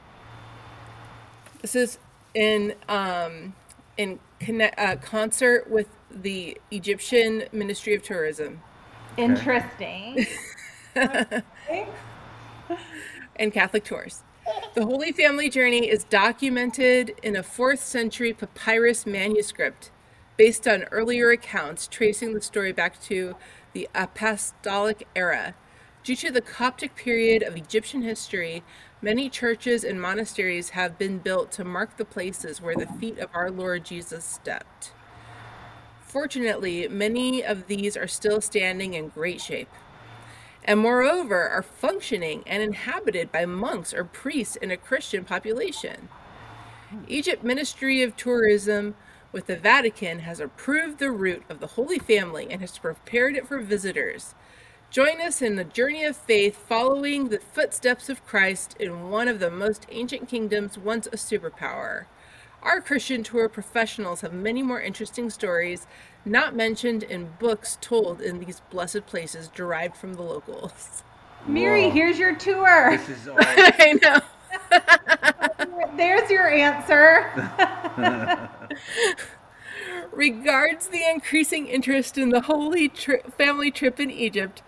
Speaker 2: This is in um, in connect, uh, concert with the Egyptian Ministry of Tourism.
Speaker 4: Interesting.
Speaker 2: and Catholic tours. The Holy Family journey is documented in a 4th century papyrus manuscript based on earlier accounts tracing the story back to the apostolic era. Due to the Coptic period of Egyptian history, Many churches and monasteries have been built to mark the places where the feet of our Lord Jesus stepped. Fortunately, many of these are still standing in great shape, and moreover are functioning and inhabited by monks or priests in a Christian population. Egypt Ministry of Tourism with the Vatican has approved the route of the Holy Family and has prepared it for visitors. Join us in the journey of faith following the footsteps of Christ in one of the most ancient kingdoms, once a superpower. Our Christian tour professionals have many more interesting stories not mentioned in books told in these blessed places derived from the locals.
Speaker 4: Miri, Whoa. here's your tour.
Speaker 3: This is all... I
Speaker 4: know. There's your answer.
Speaker 2: Regards the increasing interest in the Holy tri- Family trip in Egypt,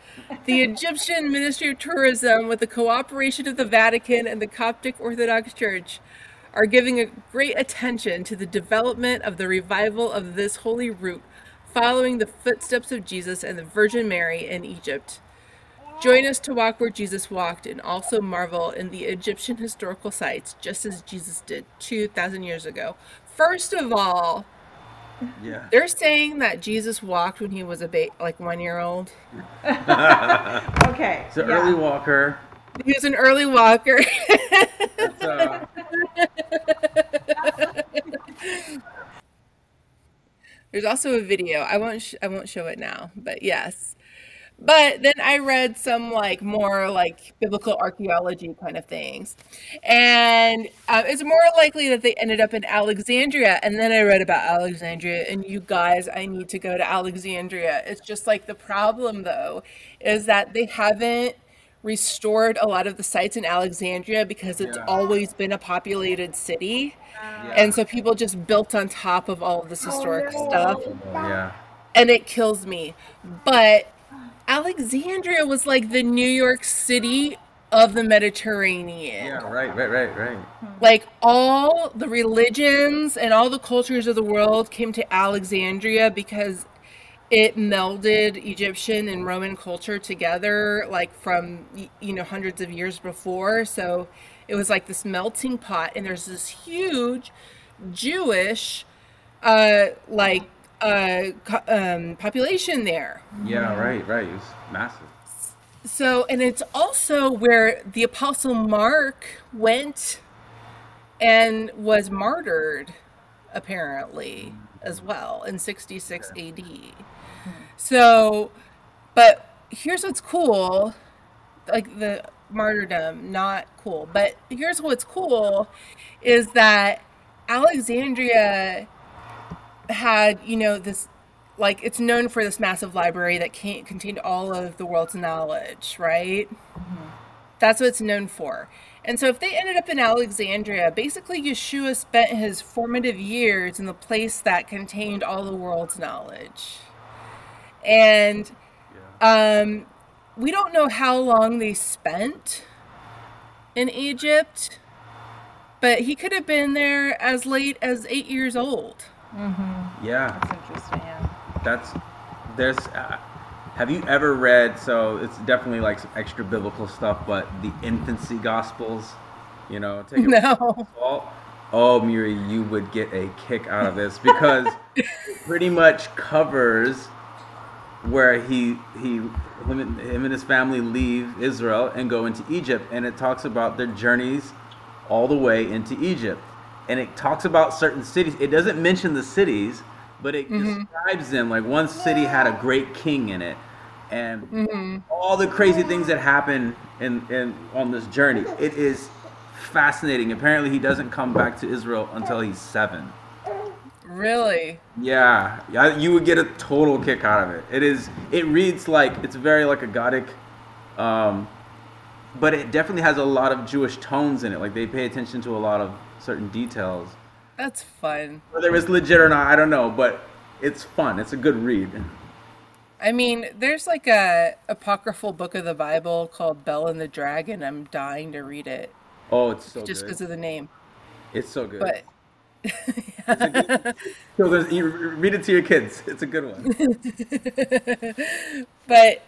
Speaker 2: the Egyptian Ministry of Tourism, with the cooperation of the Vatican and the Coptic Orthodox Church, are giving a great attention to the development of the revival of this holy route, following the footsteps of Jesus and the Virgin Mary in Egypt. Join us to walk where Jesus walked and also marvel in the Egyptian historical sites, just as Jesus did 2,000 years ago. First of all,
Speaker 3: yeah.
Speaker 2: They're saying that Jesus walked when he was a ba- like one year old.
Speaker 4: okay.
Speaker 3: He's an yeah. early walker.
Speaker 2: He was an early walker. uh... There's also a video. I won't. Sh- I won't show it now. But yes, but then I read some like more like biblical archaeology kind of things. And uh, it's more likely that they ended up in Alexandria. And then I read about Alexandria, and you guys, I need to go to Alexandria. It's just like the problem, though, is that they haven't restored a lot of the sites in Alexandria because it's yeah. always been a populated city. Yeah. And so people just built on top of all of this oh, historic oh, no. stuff.
Speaker 3: Yeah.
Speaker 2: And it kills me. But Alexandria was like the New York City of the Mediterranean.
Speaker 3: Yeah, right, right, right, right. Hmm.
Speaker 2: Like all the religions and all the cultures of the world came to Alexandria because it melded Egyptian and Roman culture together, like from you know hundreds of years before. So it was like this melting pot, and there's this huge Jewish, uh, like uh, um, population there.
Speaker 3: Yeah, right, right. It's massive.
Speaker 2: So, and it's also where the Apostle Mark went and was martyred, apparently, as well in 66 AD. So, but here's what's cool like the martyrdom, not cool. But here's what's cool is that Alexandria had, you know, this like it's known for this massive library that contained all of the world's knowledge, right? Mm-hmm. That's what it's known for. And so if they ended up in Alexandria, basically Yeshua spent his formative years in the place that contained all the world's knowledge. And Um, we don't know how long they spent in Egypt, but he could have been there as late as eight years old.
Speaker 3: Yeah,
Speaker 4: That's interesting. Yeah.
Speaker 3: that's there's. Uh, have you ever read? So it's definitely like some extra biblical stuff, but the infancy gospels. You know, take it with
Speaker 2: No.
Speaker 3: Oh, Miri, you would get a kick out of this because it pretty much covers where he he him and, him and his family leave Israel and go into Egypt, and it talks about their journeys all the way into Egypt, and it talks about certain cities. It doesn't mention the cities, but it mm-hmm. describes them. Like one city had a great king in it, and mm-hmm. all the crazy things that happen in, in on this journey. It is fascinating. Apparently, he doesn't come back to Israel until he's seven.
Speaker 2: Really?
Speaker 3: Yeah, yeah, you would get a total kick out of it. It is. It reads like it's very like a gothic, um, but it definitely has a lot of Jewish tones in it. Like they pay attention to a lot of certain details.
Speaker 2: That's fun.
Speaker 3: Whether it's legit or not, I don't know, but it's fun. It's a good read.
Speaker 2: I mean, there's like a apocryphal book of the Bible called Bel and the Dragon. I'm dying to read it
Speaker 3: Oh, it's so
Speaker 2: just because of the name.
Speaker 3: It's so good.
Speaker 2: But
Speaker 3: Children, you read it to your kids. It's a good one.
Speaker 2: but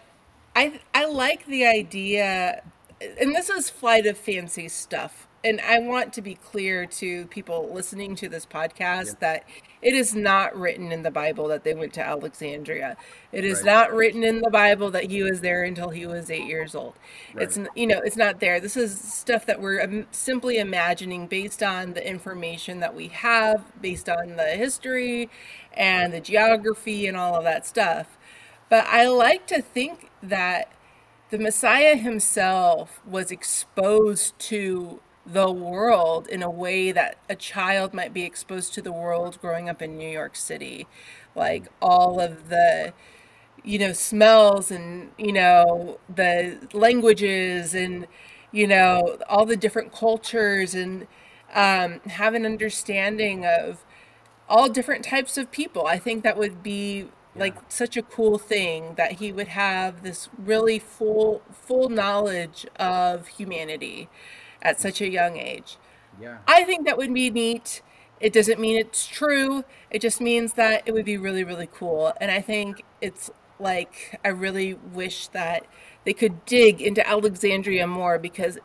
Speaker 2: I I like the idea, and this is flight of fancy stuff. And I want to be clear to people listening to this podcast
Speaker 3: Yeah.
Speaker 2: that it is not written in the Bible that they went to Alexandria. It is
Speaker 3: Right.
Speaker 2: not written in the Bible that he was there until he was eight years old. It's
Speaker 3: Right.
Speaker 2: n- you know it's not there. This is stuff that we're um, simply imagining based on the information that we have, based on the history and the geography and all of that stuff. But I like to think that the Messiah himself was exposed to the world in a way that a child might be exposed to the world growing up in New York City. Like all of the, you know, smells and, you know, the languages and, you know, all the different cultures and um, have an understanding of all different types of people. I think that would be like such a cool thing that he would have this really full full knowledge of humanity at such a young age.
Speaker 3: Yeah.
Speaker 2: I think that would be neat. It doesn't mean it's true. It just means that it would be really really cool. And I think it's like I really wish that they could dig into Alexandria more because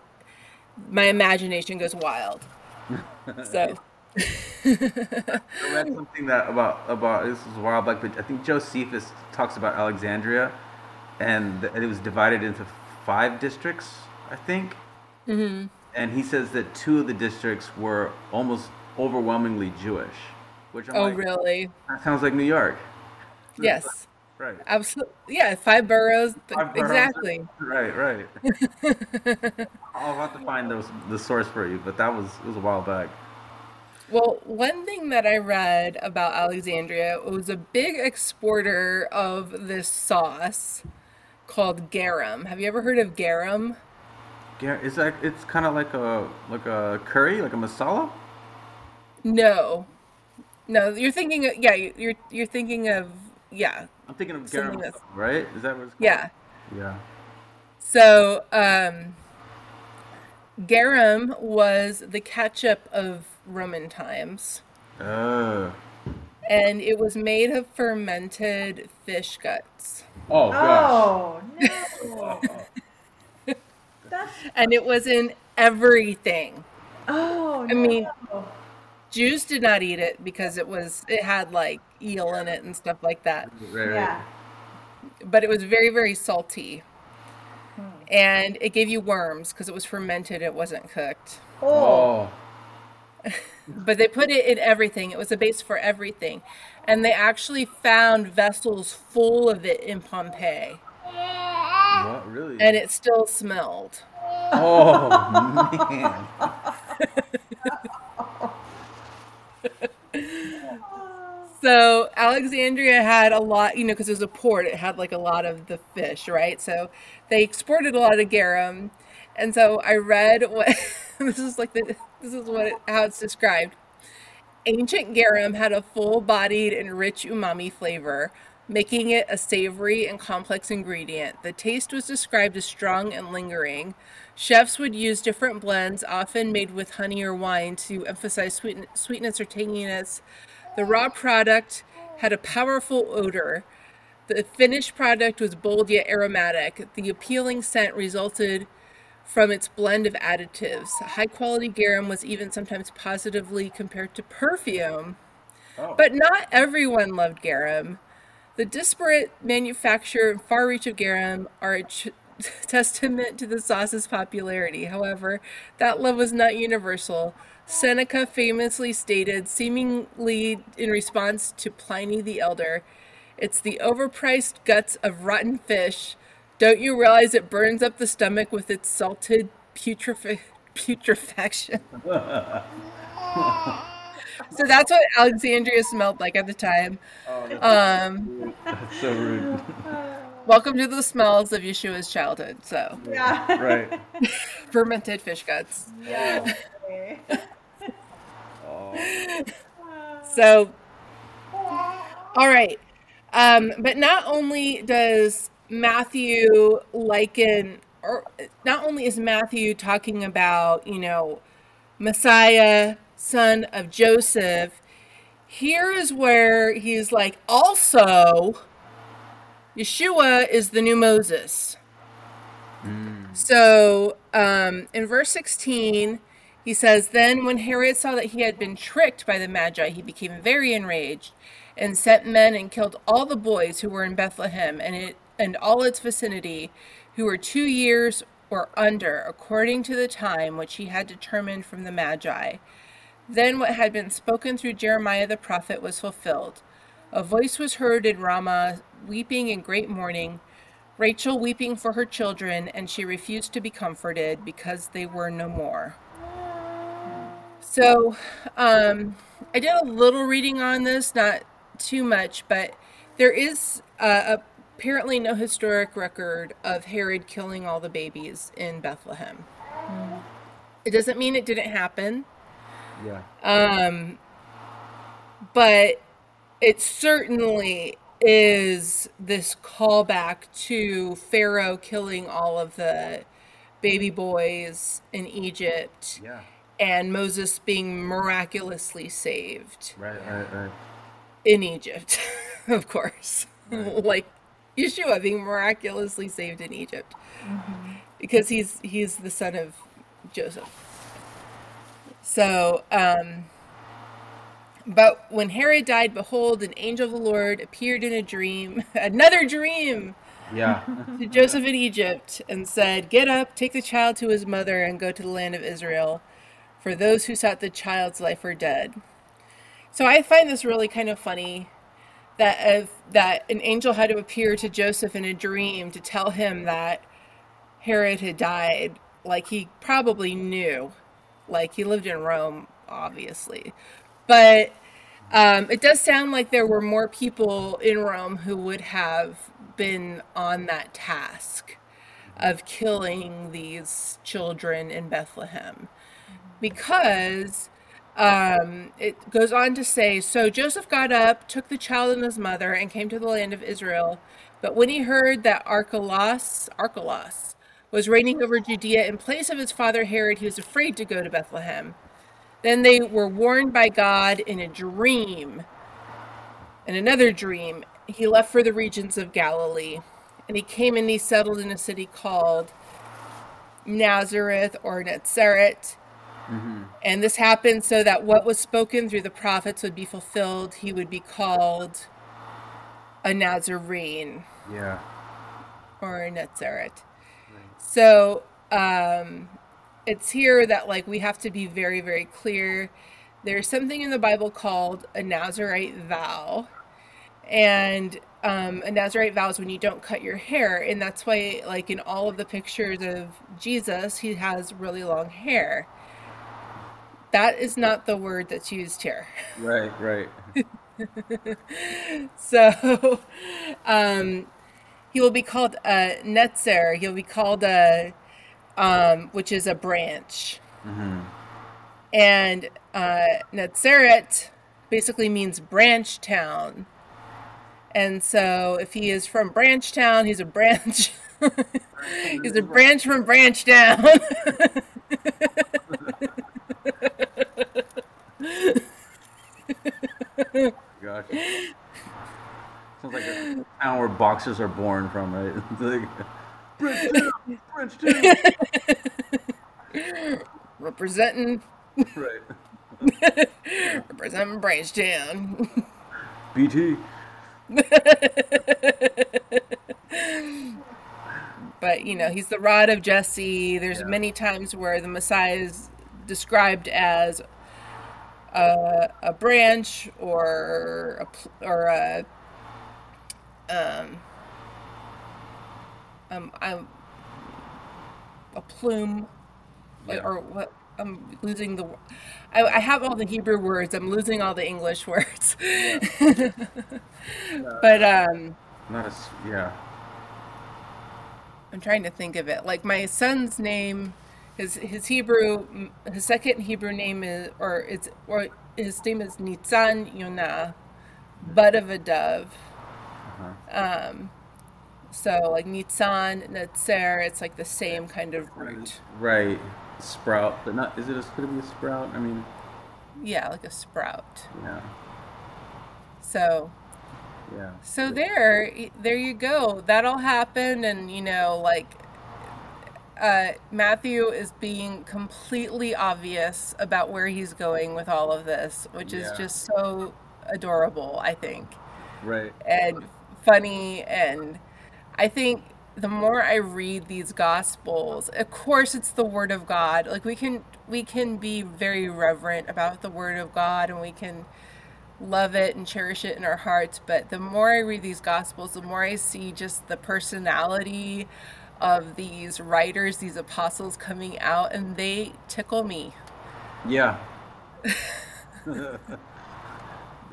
Speaker 2: my imagination goes wild. So
Speaker 3: I read something that about about this was a while back, but I think Josephus talks about Alexandria, and it was divided into five districts, I think. Mm-hmm. And he says that two of the districts were almost overwhelmingly Jewish, which I'm
Speaker 2: oh
Speaker 3: like,
Speaker 2: really?
Speaker 3: that sounds like New York.
Speaker 2: Yes.
Speaker 3: Right.
Speaker 2: Absolutely. Yeah, five boroughs.
Speaker 3: Five boroughs.
Speaker 2: Exactly.
Speaker 3: Right, right. I'll have to find those the source for you, but that was it was a while back.
Speaker 2: Well, one thing that I read about Alexandria was a big exporter of this sauce called garum. Have you ever heard of garum?
Speaker 3: Yeah, it's like it's kind of like a like a curry, like a masala.
Speaker 2: No. No, you're thinking of, yeah, you're you're thinking of yeah.
Speaker 3: I'm thinking of
Speaker 2: Something
Speaker 3: garam,
Speaker 2: that's-
Speaker 3: right? Is that what it's called?
Speaker 2: Yeah.
Speaker 3: Yeah.
Speaker 2: So, um garum was the ketchup of Roman times.
Speaker 3: Uh,
Speaker 2: and it was made of fermented fish guts.
Speaker 3: oh gosh.
Speaker 4: Oh no. That's
Speaker 2: And it was in everything.
Speaker 4: oh.
Speaker 2: I mean,
Speaker 4: no.
Speaker 2: Jews did not eat it because it was it had like eel in it and stuff like that.
Speaker 3: Right, right.
Speaker 4: yeah.
Speaker 2: But it was very very salty. Hmm. And it gave you worms because it was fermented, it wasn't cooked.
Speaker 4: Oh.
Speaker 3: Oh.
Speaker 2: But they put it in everything. It was a base for everything. And they actually found vessels full of it in Pompeii.
Speaker 3: Oh. Really?
Speaker 2: And it still smelled.
Speaker 3: oh man.
Speaker 2: So Alexandria had a lot, you know, because it was a port, it had like a lot of the fish, right? So they exported a lot of garum. And so I read what this is like the this is what it, how it's described. Ancient garum had a full-bodied and rich umami flavor, making it a savory and complex ingredient. The taste was described as strong and lingering. Chefs would use different blends, often made with honey or wine, to emphasize sweet- sweetness or tanginess. The raw product had a powerful odor. The finished product was bold yet aromatic. The appealing scent resulted from its blend of additives. High quality garum was even sometimes positively compared to perfume.
Speaker 3: Oh.
Speaker 2: But not everyone loved garum. The disparate manufacture and far reach of garum are a ch- testament to the sauce's popularity. However, that love was not universal. Seneca famously stated, seemingly in response to Pliny the Elder, it's the overpriced guts of rotten fish. Don't you realize it burns up the stomach with its salted putref- putrefaction? so that's what Alexandria smelled like at the time. Um,
Speaker 3: That's so rude.
Speaker 2: welcome to the smells of Yeshua's childhood. So,
Speaker 4: Yeah.
Speaker 3: right.
Speaker 2: fermented fish guts.
Speaker 4: Yeah.
Speaker 3: Oh.
Speaker 2: So, all right. Um, but not only does Matthew liken, or not only is Matthew talking about, you know, Messiah, son of Joseph, here is where he's like, also, Yeshua is the new Moses. So um, in verse 16, he says, Then when Herod saw that he had been tricked by the Magi, he became very enraged and sent men and killed all the boys who were in Bethlehem and, it, and all its vicinity, who were two years or under, according to the time which he had determined from the Magi. Then what had been spoken through Jeremiah the prophet was fulfilled. A voice was heard in Ramah, weeping in great mourning, Rachel weeping for her children, and she refused to be comforted because they were no more. So, um, I did a little reading on this, not too much, but there is uh, apparently no historic record of Herod killing all the babies in Bethlehem. It doesn't mean it didn't happen.
Speaker 3: Yeah.
Speaker 2: Um, but it certainly is this callback to Pharaoh killing all of the baby boys in Egypt
Speaker 3: Yeah.
Speaker 2: and Moses being miraculously saved
Speaker 3: Right. Right. Right.
Speaker 2: in Egypt, of course. Right. like Yeshua being miraculously saved in Egypt because he's he's the son of Joseph. So, um, but when Herod died, behold, an angel of the Lord appeared in a dream, another dream,
Speaker 3: Yeah.
Speaker 2: to Joseph in Egypt, and said, Get up, take the child to his mother, and go to the land of Israel, for those who sought the child's life are dead. So I find this really kind of funny that if, that an angel had to appear to Joseph in a dream to tell him that Herod had died, like he probably knew, like he lived in Rome, obviously, but um, it does sound like there were more people in Rome who would have been on that task of killing these children in Bethlehem because um, it goes on to say so Joseph got up, took the child and his mother, and came to the land of Israel. But when he heard that Archelaus, Archelaus was reigning over Judea in place of his father Herod, he was afraid to go to Bethlehem. Then they were warned by God in a dream. In another dream, he left for the regions of Galilee. And he came and he settled in a city called Nazareth or Nazareth. Mm-hmm. And this happened so that what was spoken through the prophets would be fulfilled. He would be called a Nazarene
Speaker 3: Yeah.
Speaker 2: or a Nazareth. So um, it's here that like we have to be very, very clear. There's something in the Bible called a Nazarite vow, and um, a Nazarite vow is when you don't cut your hair, and that's why like in all of the pictures of Jesus, he has really long hair. That is not the word that's used here.
Speaker 3: Right. Right.
Speaker 2: So, um, he will be called a netzer. He'll be called a, um, which is a branch. And uh, Netzeret basically means branch town. And so if he is from branch town, he's a branch. he's a branch from Branchtown.
Speaker 3: Gotcha. Sounds like a town where boxers are born from, right? Bridgeton, Bridgeton.
Speaker 2: Representing
Speaker 3: Right.
Speaker 2: representing Branchtown.
Speaker 3: BT.
Speaker 2: but you know he's the rod of jesse there's
Speaker 3: Yeah.
Speaker 2: many times where the messiah is described as a, a branch or a or a um um I'm a plume
Speaker 3: Yeah.
Speaker 2: or what I'm losing the I, I have all the Hebrew words I'm losing all the English words but um
Speaker 3: Not as yeah.
Speaker 2: I'm trying to think of it. Like my son's name, his his Hebrew, his second Hebrew name is, or it's, or his name is Nitzan Yonah, bud of a dove.
Speaker 3: Uh-huh.
Speaker 2: Um, so like Nitzan, Netzer, it's like the same kind of root.
Speaker 3: Right. Sprout, but not. Is it a, could it be a sprout? I mean,
Speaker 2: Yeah, like a sprout.
Speaker 3: yeah,
Speaker 2: So
Speaker 3: yeah.
Speaker 2: So there, there you go. That all happened, and you know, like uh, Matthew is being completely obvious about where he's going with all of this, which is just so adorable, I think,
Speaker 3: Right.
Speaker 2: and funny. And I think the more I read these Gospels, of course, it's the Word of God. Like we can, we can be very reverent about the Word of God, and we can love it and cherish it in our hearts. But the more I read these Gospels, the more I see just the personality of these writers, these apostles coming out, and they tickle me.
Speaker 3: Yeah.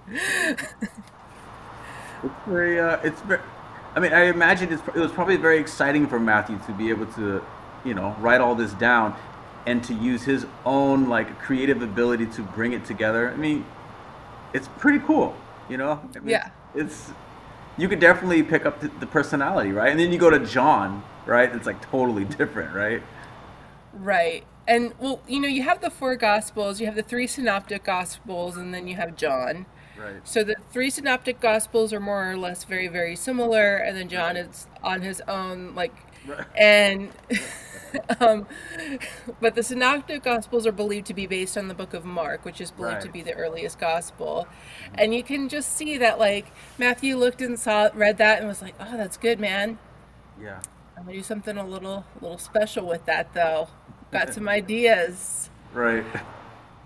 Speaker 3: it's very. Uh, it's very. I mean, I imagine it's, it was probably very exciting for Matthew to be able to, you know, write all this down, and to use his own like creative ability to bring it together. I mean, it's pretty cool, you know. I mean,
Speaker 2: Yeah.
Speaker 3: It's. You could definitely pick up the, the personality, right? And then you go to John, right? It's like totally different, right?
Speaker 2: Right. And well, you know, you have the four Gospels, you have the three synoptic Gospels, and then you have John.
Speaker 3: Right.
Speaker 2: So the three synoptic Gospels are more or less very, very similar, and then John is on his own, like,
Speaker 3: Right.
Speaker 2: and, um, but the synoptic Gospels are believed to be based on the book of Mark, which is believed to be the earliest Gospel, and you can just see that, like, Matthew looked and saw, read that, and was like, "Oh, that's good, man.
Speaker 3: Yeah.
Speaker 2: I'm gonna do something a little, a little special with that, though. Got some ideas."
Speaker 3: Right.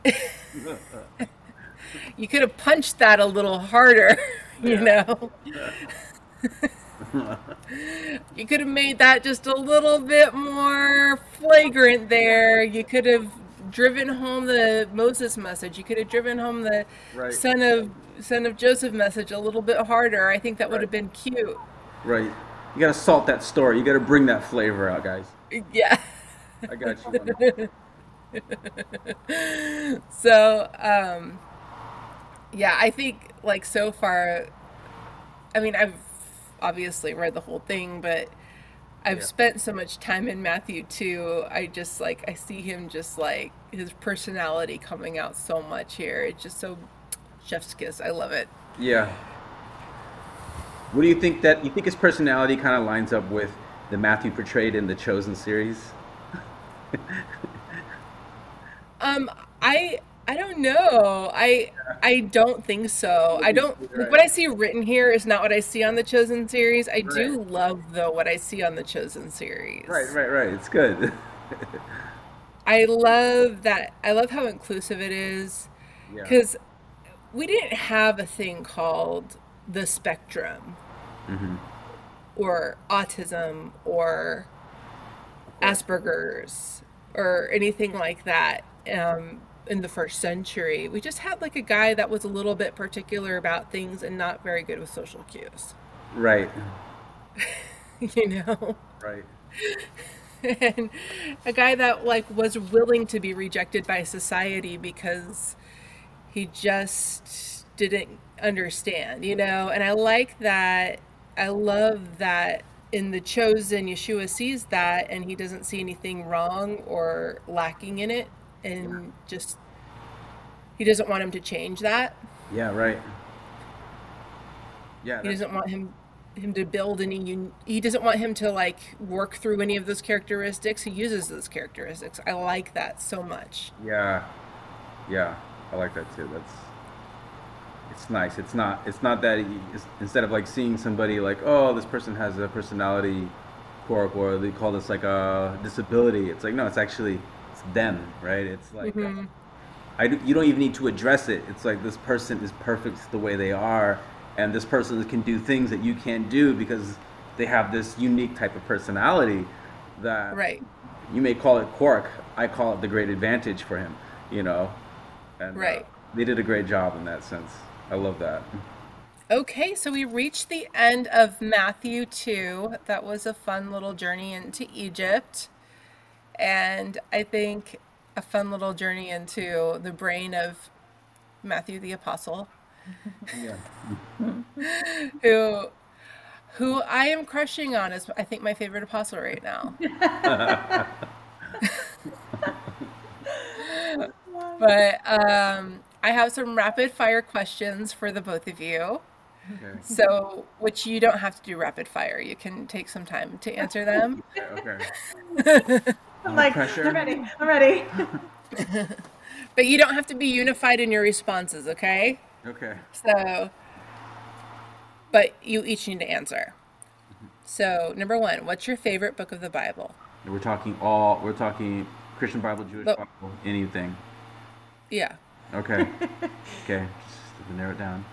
Speaker 2: You could have punched that a little harder, you know. you could have made that just a little bit more flagrant there. You could have driven home the Moses message. You could have driven home the
Speaker 3: Right.
Speaker 2: son of son of Joseph message a little bit harder. I think that would have been cute.
Speaker 3: Right. You gotta salt that story. You gotta bring that flavor out, guys.
Speaker 2: Yeah.
Speaker 3: I got you.
Speaker 2: So, um, yeah, I think like so far, I mean, I've obviously read the whole thing, but I've
Speaker 3: Yeah.
Speaker 2: spent so much time in Matthew too. I just like, I see him just like his personality coming out so much here. It's just so chef's kiss. I love it.
Speaker 3: yeah. What do you think that you think his personality kind of lines up with the Matthew portrayed in the Chosen series?
Speaker 2: Um, I I don't know. I I don't think so. I don't what I see written here is not what I see on the Chosen series. I do
Speaker 3: Right.
Speaker 2: love though what I see on the Chosen series.
Speaker 3: Right, right, right. It's good.
Speaker 2: I love that. I love how inclusive it is
Speaker 3: yeah.
Speaker 2: because we didn't have a thing called the spectrum
Speaker 3: hmm
Speaker 2: or autism or Asperger's or anything like that um, in the first century. We just had like a guy that was a little bit particular about things and not very good with social cues,
Speaker 3: Right.
Speaker 2: you know?
Speaker 3: Right.
Speaker 2: and a guy that like was willing to be rejected by society because he just didn't understand, you know? And I like that. I love that in the chosen, Yeshua sees that and he doesn't see anything wrong or lacking in it. And just, he doesn't want him to change that.
Speaker 3: Yeah, right. Yeah,
Speaker 2: He doesn't want him him to build any un- he doesn't want him to like work through any of those characteristics he uses those characteristics i like that so much
Speaker 3: yeah, yeah. I like that too. That's it's nice. It's not. It's not that you- it's, instead of like seeing somebody like, oh, this person has a personality quirk, or they call this like a disability. It's like no, it's actually it's them, right? It's like
Speaker 2: Mhm.
Speaker 3: I you don't even need to address it. It's like this person is perfect the way they are, and this person can do things that you can't do because they have this unique type of personality that
Speaker 2: right
Speaker 3: you may call it quirk. I call it the great advantage for him. You know, and uh,
Speaker 2: Right.
Speaker 3: they did a great job in that sense. I love that.
Speaker 2: okay so we reached the end of matthew 2 that was a fun little journey into egypt and i think a fun little journey into the brain of matthew the apostle
Speaker 3: Yeah.
Speaker 2: who who I am crushing on is I think my favorite apostle right now. but um, I have some rapid fire questions for the both of you.
Speaker 3: Okay.
Speaker 2: So, which you don't have to do rapid fire. You can take some time to answer them.
Speaker 3: Okay. okay.
Speaker 4: I'm like,
Speaker 3: pressure.
Speaker 4: I'm ready. I'm ready.
Speaker 2: But you don't have to be unified in your responses, okay?
Speaker 3: Okay.
Speaker 2: So, but you each need to answer. So, number one, what's your favorite book of the Bible?
Speaker 3: We're talking all. We're talking Christian Bible, Jewish
Speaker 2: But-
Speaker 3: Bible, anything.
Speaker 2: Yeah.
Speaker 3: Okay. okay. Just to narrow it down.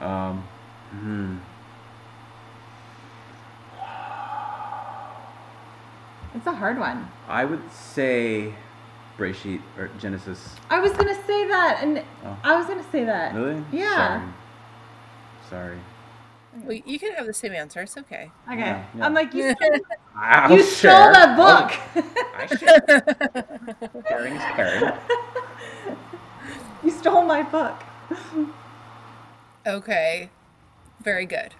Speaker 3: Um, hmm.
Speaker 4: It's a hard one.
Speaker 3: I would say Breshit or Genesis.
Speaker 4: I was gonna say that, and
Speaker 3: Oh.
Speaker 4: I was gonna say that.
Speaker 3: Really?
Speaker 4: Yeah.
Speaker 3: Sorry.
Speaker 2: Well, you can have the same answer. It's okay.
Speaker 4: Okay.
Speaker 3: Yeah, yeah.
Speaker 4: I'm like, you stole,
Speaker 3: I'll
Speaker 4: you stole
Speaker 3: share.
Speaker 4: that oh. book.
Speaker 3: Oh, I share. Sharing is caring.
Speaker 4: you stole my book.
Speaker 2: Okay. Very good.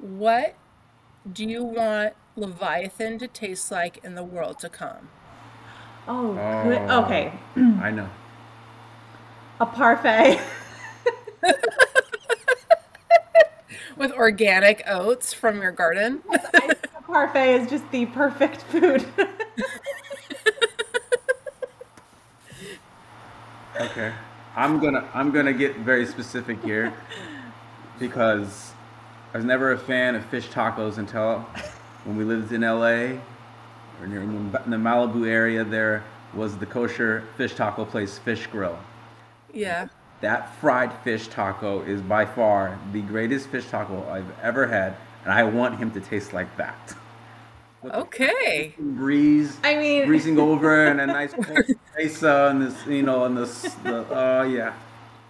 Speaker 2: What do you want Leviathan to taste like in the world to come?
Speaker 4: Oh.
Speaker 3: Oh.
Speaker 4: Okay.
Speaker 3: I know.
Speaker 4: A parfait.
Speaker 2: With organic oats from your garden?
Speaker 4: I think a parfait is just the perfect food.
Speaker 3: Okay. I'm gonna I'm gonna get very specific here because I was never a fan of fish tacos until when we lived in LA or near in the, Malibu area. There was the kosher fish taco place, Fish Grill.
Speaker 2: yeah.
Speaker 3: That fried fish taco is by far the greatest fish taco I've ever had, and I want him to taste like that.
Speaker 2: Okay.
Speaker 3: Breeze,
Speaker 4: I mean,
Speaker 3: breezing over, and a nice cold mesa, and this, you know, and this, the, oh yeah.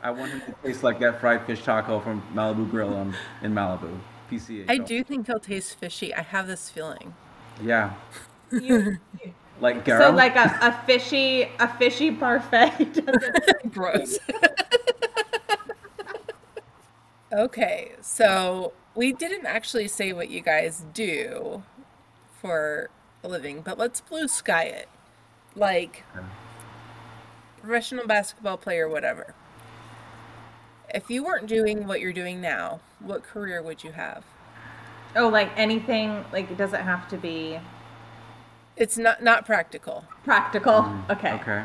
Speaker 3: I want him to taste like that fried fish taco from Malibu Grill um, in Malibu, PCH.
Speaker 2: I do think he'll taste fishy. I have this feeling.
Speaker 3: Yeah,
Speaker 4: you-
Speaker 3: like
Speaker 4: so like a, a fishy a fishy parfait
Speaker 2: Gross. okay, so we didn't actually say what you guys do for a living, but let's blue sky it. Like
Speaker 3: Okay.
Speaker 2: professional basketball player, whatever. If you weren't doing what you're doing now, what career would you have?
Speaker 4: Oh, like anything like it doesn't have to be
Speaker 2: It's not not practical.
Speaker 4: practical. Mm-hmm. Okay.
Speaker 3: Okay.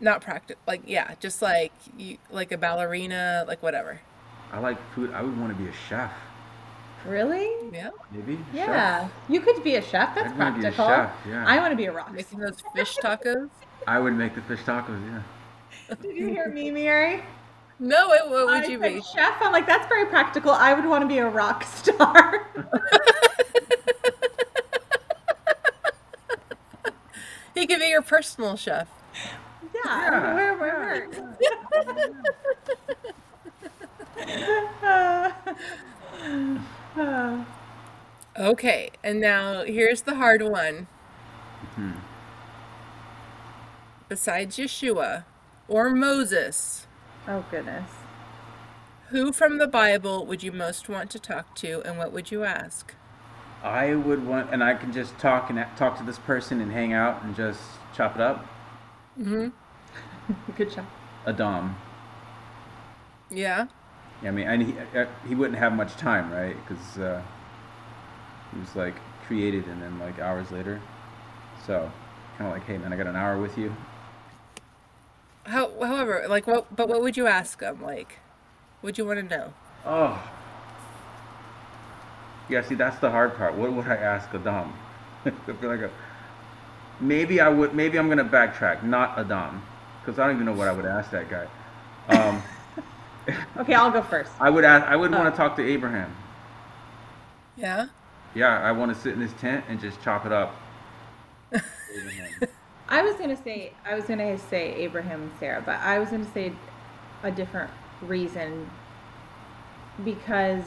Speaker 2: Not practical. Like yeah, just like you like a ballerina, like whatever.
Speaker 3: I like food. I would want to be a chef,
Speaker 4: Really?
Speaker 2: Yeah.
Speaker 3: maybe.
Speaker 4: Yeah.
Speaker 3: Chef.
Speaker 4: You could be a chef. That's
Speaker 3: I'd wanna be a
Speaker 4: practical.
Speaker 3: chef, yeah.
Speaker 4: I want to be a rock.
Speaker 2: Making those fish tacos.
Speaker 3: I would make the fish tacos. Yeah.
Speaker 4: Did you hear me, Mary?
Speaker 2: No, it, what would
Speaker 4: I
Speaker 2: you be?
Speaker 4: chef. I'm like, that's very practical. I would want to be a rock star.
Speaker 2: He could be your personal chef.
Speaker 4: yeah.
Speaker 3: Yeah,
Speaker 4: Where, where, where?
Speaker 2: Okay, and now here's the hard one.
Speaker 3: Hmm.
Speaker 2: Besides Yeshua or Moses,
Speaker 4: oh goodness.
Speaker 2: Who from the Bible would you most want to talk to, and what would you ask?
Speaker 3: I would want, and I can just talk and talk to this person and hang out and just chop it up.
Speaker 2: Mm-hmm.
Speaker 4: Good job.
Speaker 3: Adam.
Speaker 2: Yeah.
Speaker 3: Yeah, I mean, and he uh, he wouldn't have much time, right? Because uh, he was like created and then like hours later. So, kind of like, hey man, I got an hour with you.
Speaker 2: How, however, like, what? But what would you ask them? Like, would you want to know?
Speaker 3: Oh. Yeah, see, that's the hard part. What would I ask Adam? Like a, maybe I would. Maybe I'm gonna backtrack. Not Adam, because I don't even know what I would ask that guy. Um,
Speaker 4: Okay, I'll go first.
Speaker 3: I would ask. I would
Speaker 2: Oh.
Speaker 3: want to talk to Abraham.
Speaker 2: Yeah.
Speaker 3: Yeah, I want to sit in his tent and just chop it up. Abraham.
Speaker 4: I was gonna say I was gonna say Abraham and Sarah, but I was gonna say a different reason because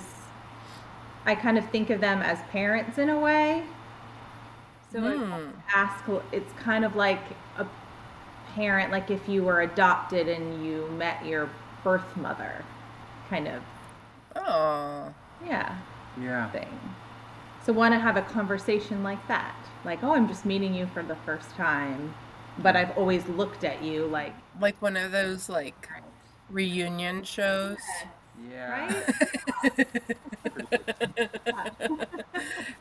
Speaker 4: I kind of think of them as parents in a way. So like,
Speaker 2: Hmm.
Speaker 4: ask it's kind of like a parent, like if you were adopted and you met your birth mother, kind of
Speaker 2: Oh.
Speaker 4: yeah
Speaker 3: Yeah.
Speaker 4: thing. So want to have a conversation like that, like oh I'm just meeting you for the first time, but I've always looked at you like
Speaker 2: Like one of those like reunion shows.
Speaker 3: Yeah.
Speaker 4: right.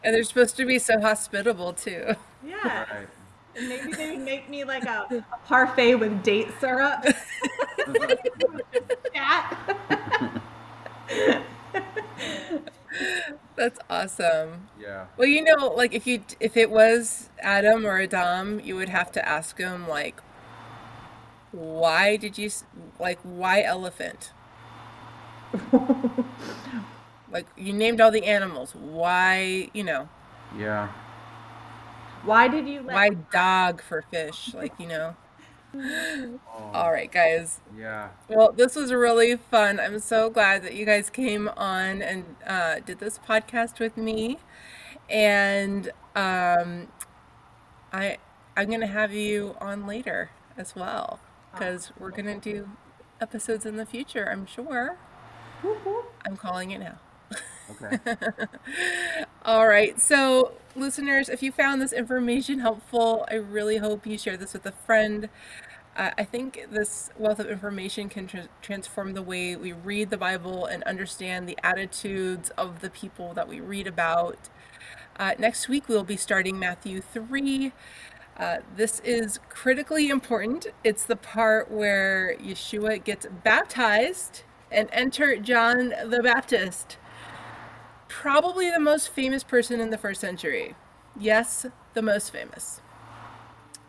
Speaker 2: And they're supposed to be so hospitable too.
Speaker 4: Yeah.
Speaker 3: Right.
Speaker 4: And maybe they would make me like a, a parfait with date syrup. Chat.
Speaker 2: That's awesome.
Speaker 3: Yeah.
Speaker 2: Well, you know, like if you if it was Adam or Adam, you would have to ask him like, why did you like why elephant? Like you named all the animals. Why you know
Speaker 3: Yeah.
Speaker 4: Why did you let
Speaker 2: why dog for fish? Like you know.
Speaker 3: Oh,
Speaker 2: All right, guys.
Speaker 3: Yeah.
Speaker 2: Well, this was really fun. I'm so glad that you guys came on and uh, did this podcast with me. And um, I I'm gonna have you on later as well because we're gonna do episodes in the future. I'm sure. I'm calling it now.
Speaker 3: Okay.
Speaker 2: All right. So, listeners, if you found this information helpful, I really hope you share this with a friend. Uh, I think this wealth of information can tr- transform the way we read the Bible and understand the attitudes of the people that we read about. Uh, next week, we'll be starting Matthew 3. Uh, this is critically important. It's the part where Yeshua gets baptized and enter John the Baptist probably the most famous person in the first century. Yes, the most famous.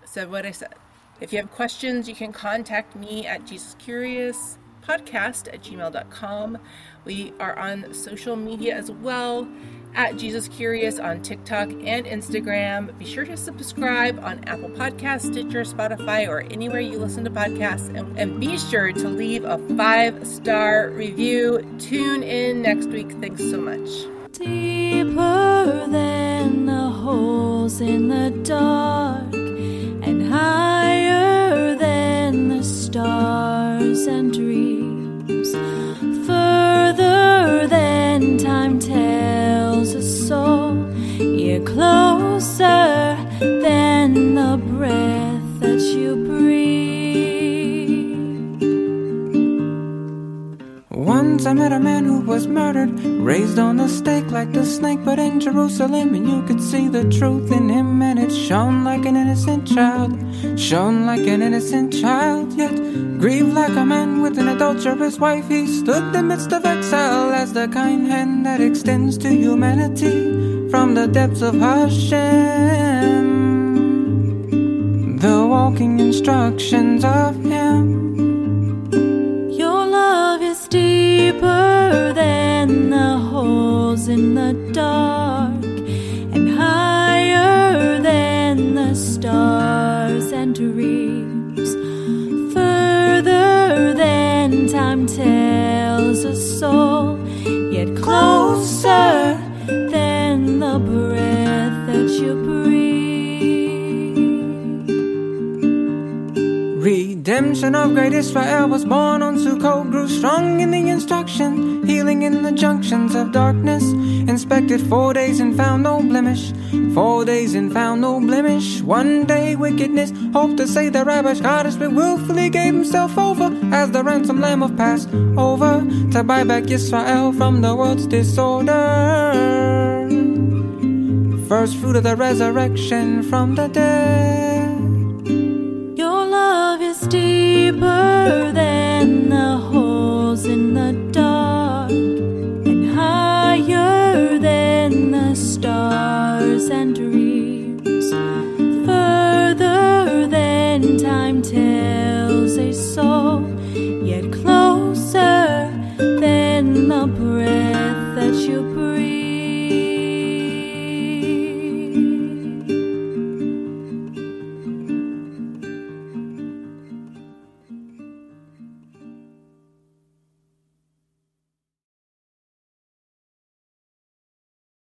Speaker 2: Said what I said. If you have questions, you can contact me at Jesus Curious podcast at gmail.com. We are on social media as well at Jesus Curious on TikTok and Instagram. Be sure to subscribe on Apple Podcasts, Stitcher, Spotify, or anywhere you listen to podcasts. And, and be sure to leave a five star review. Tune in next week. Thanks so much.
Speaker 5: Deeper than the holes in the dark, and higher than the stars and dreams, further than time tells a soul. You're closer than the breath that you breathe.
Speaker 6: Once I met a man was murdered, raised on the stake like the snake, but in Jerusalem, and you could see the truth in him, and it shone like an innocent child, shone like an innocent child, yet grieved like a man with an adulterous wife. He stood in the midst of exile as the kind hand that extends to humanity from the depths of Hashem. The walking instructions of Him.
Speaker 5: In the dark, and higher than the stars and dreams, further than time tells a soul, yet closer than the breath that you breathe.
Speaker 6: Redemption of great Israel was born on Sukkot, grew strong in the instruction, healing in the junctions of darkness. Inspected four days and found no blemish, four days and found no blemish. One day wickedness hoped to say the rabbis goddess, but willfully gave himself over as the ransom lamb of Passover to buy back Israel from the world's disorder. First fruit of the resurrection from the dead.
Speaker 5: Your love is deeper than the holes in the dark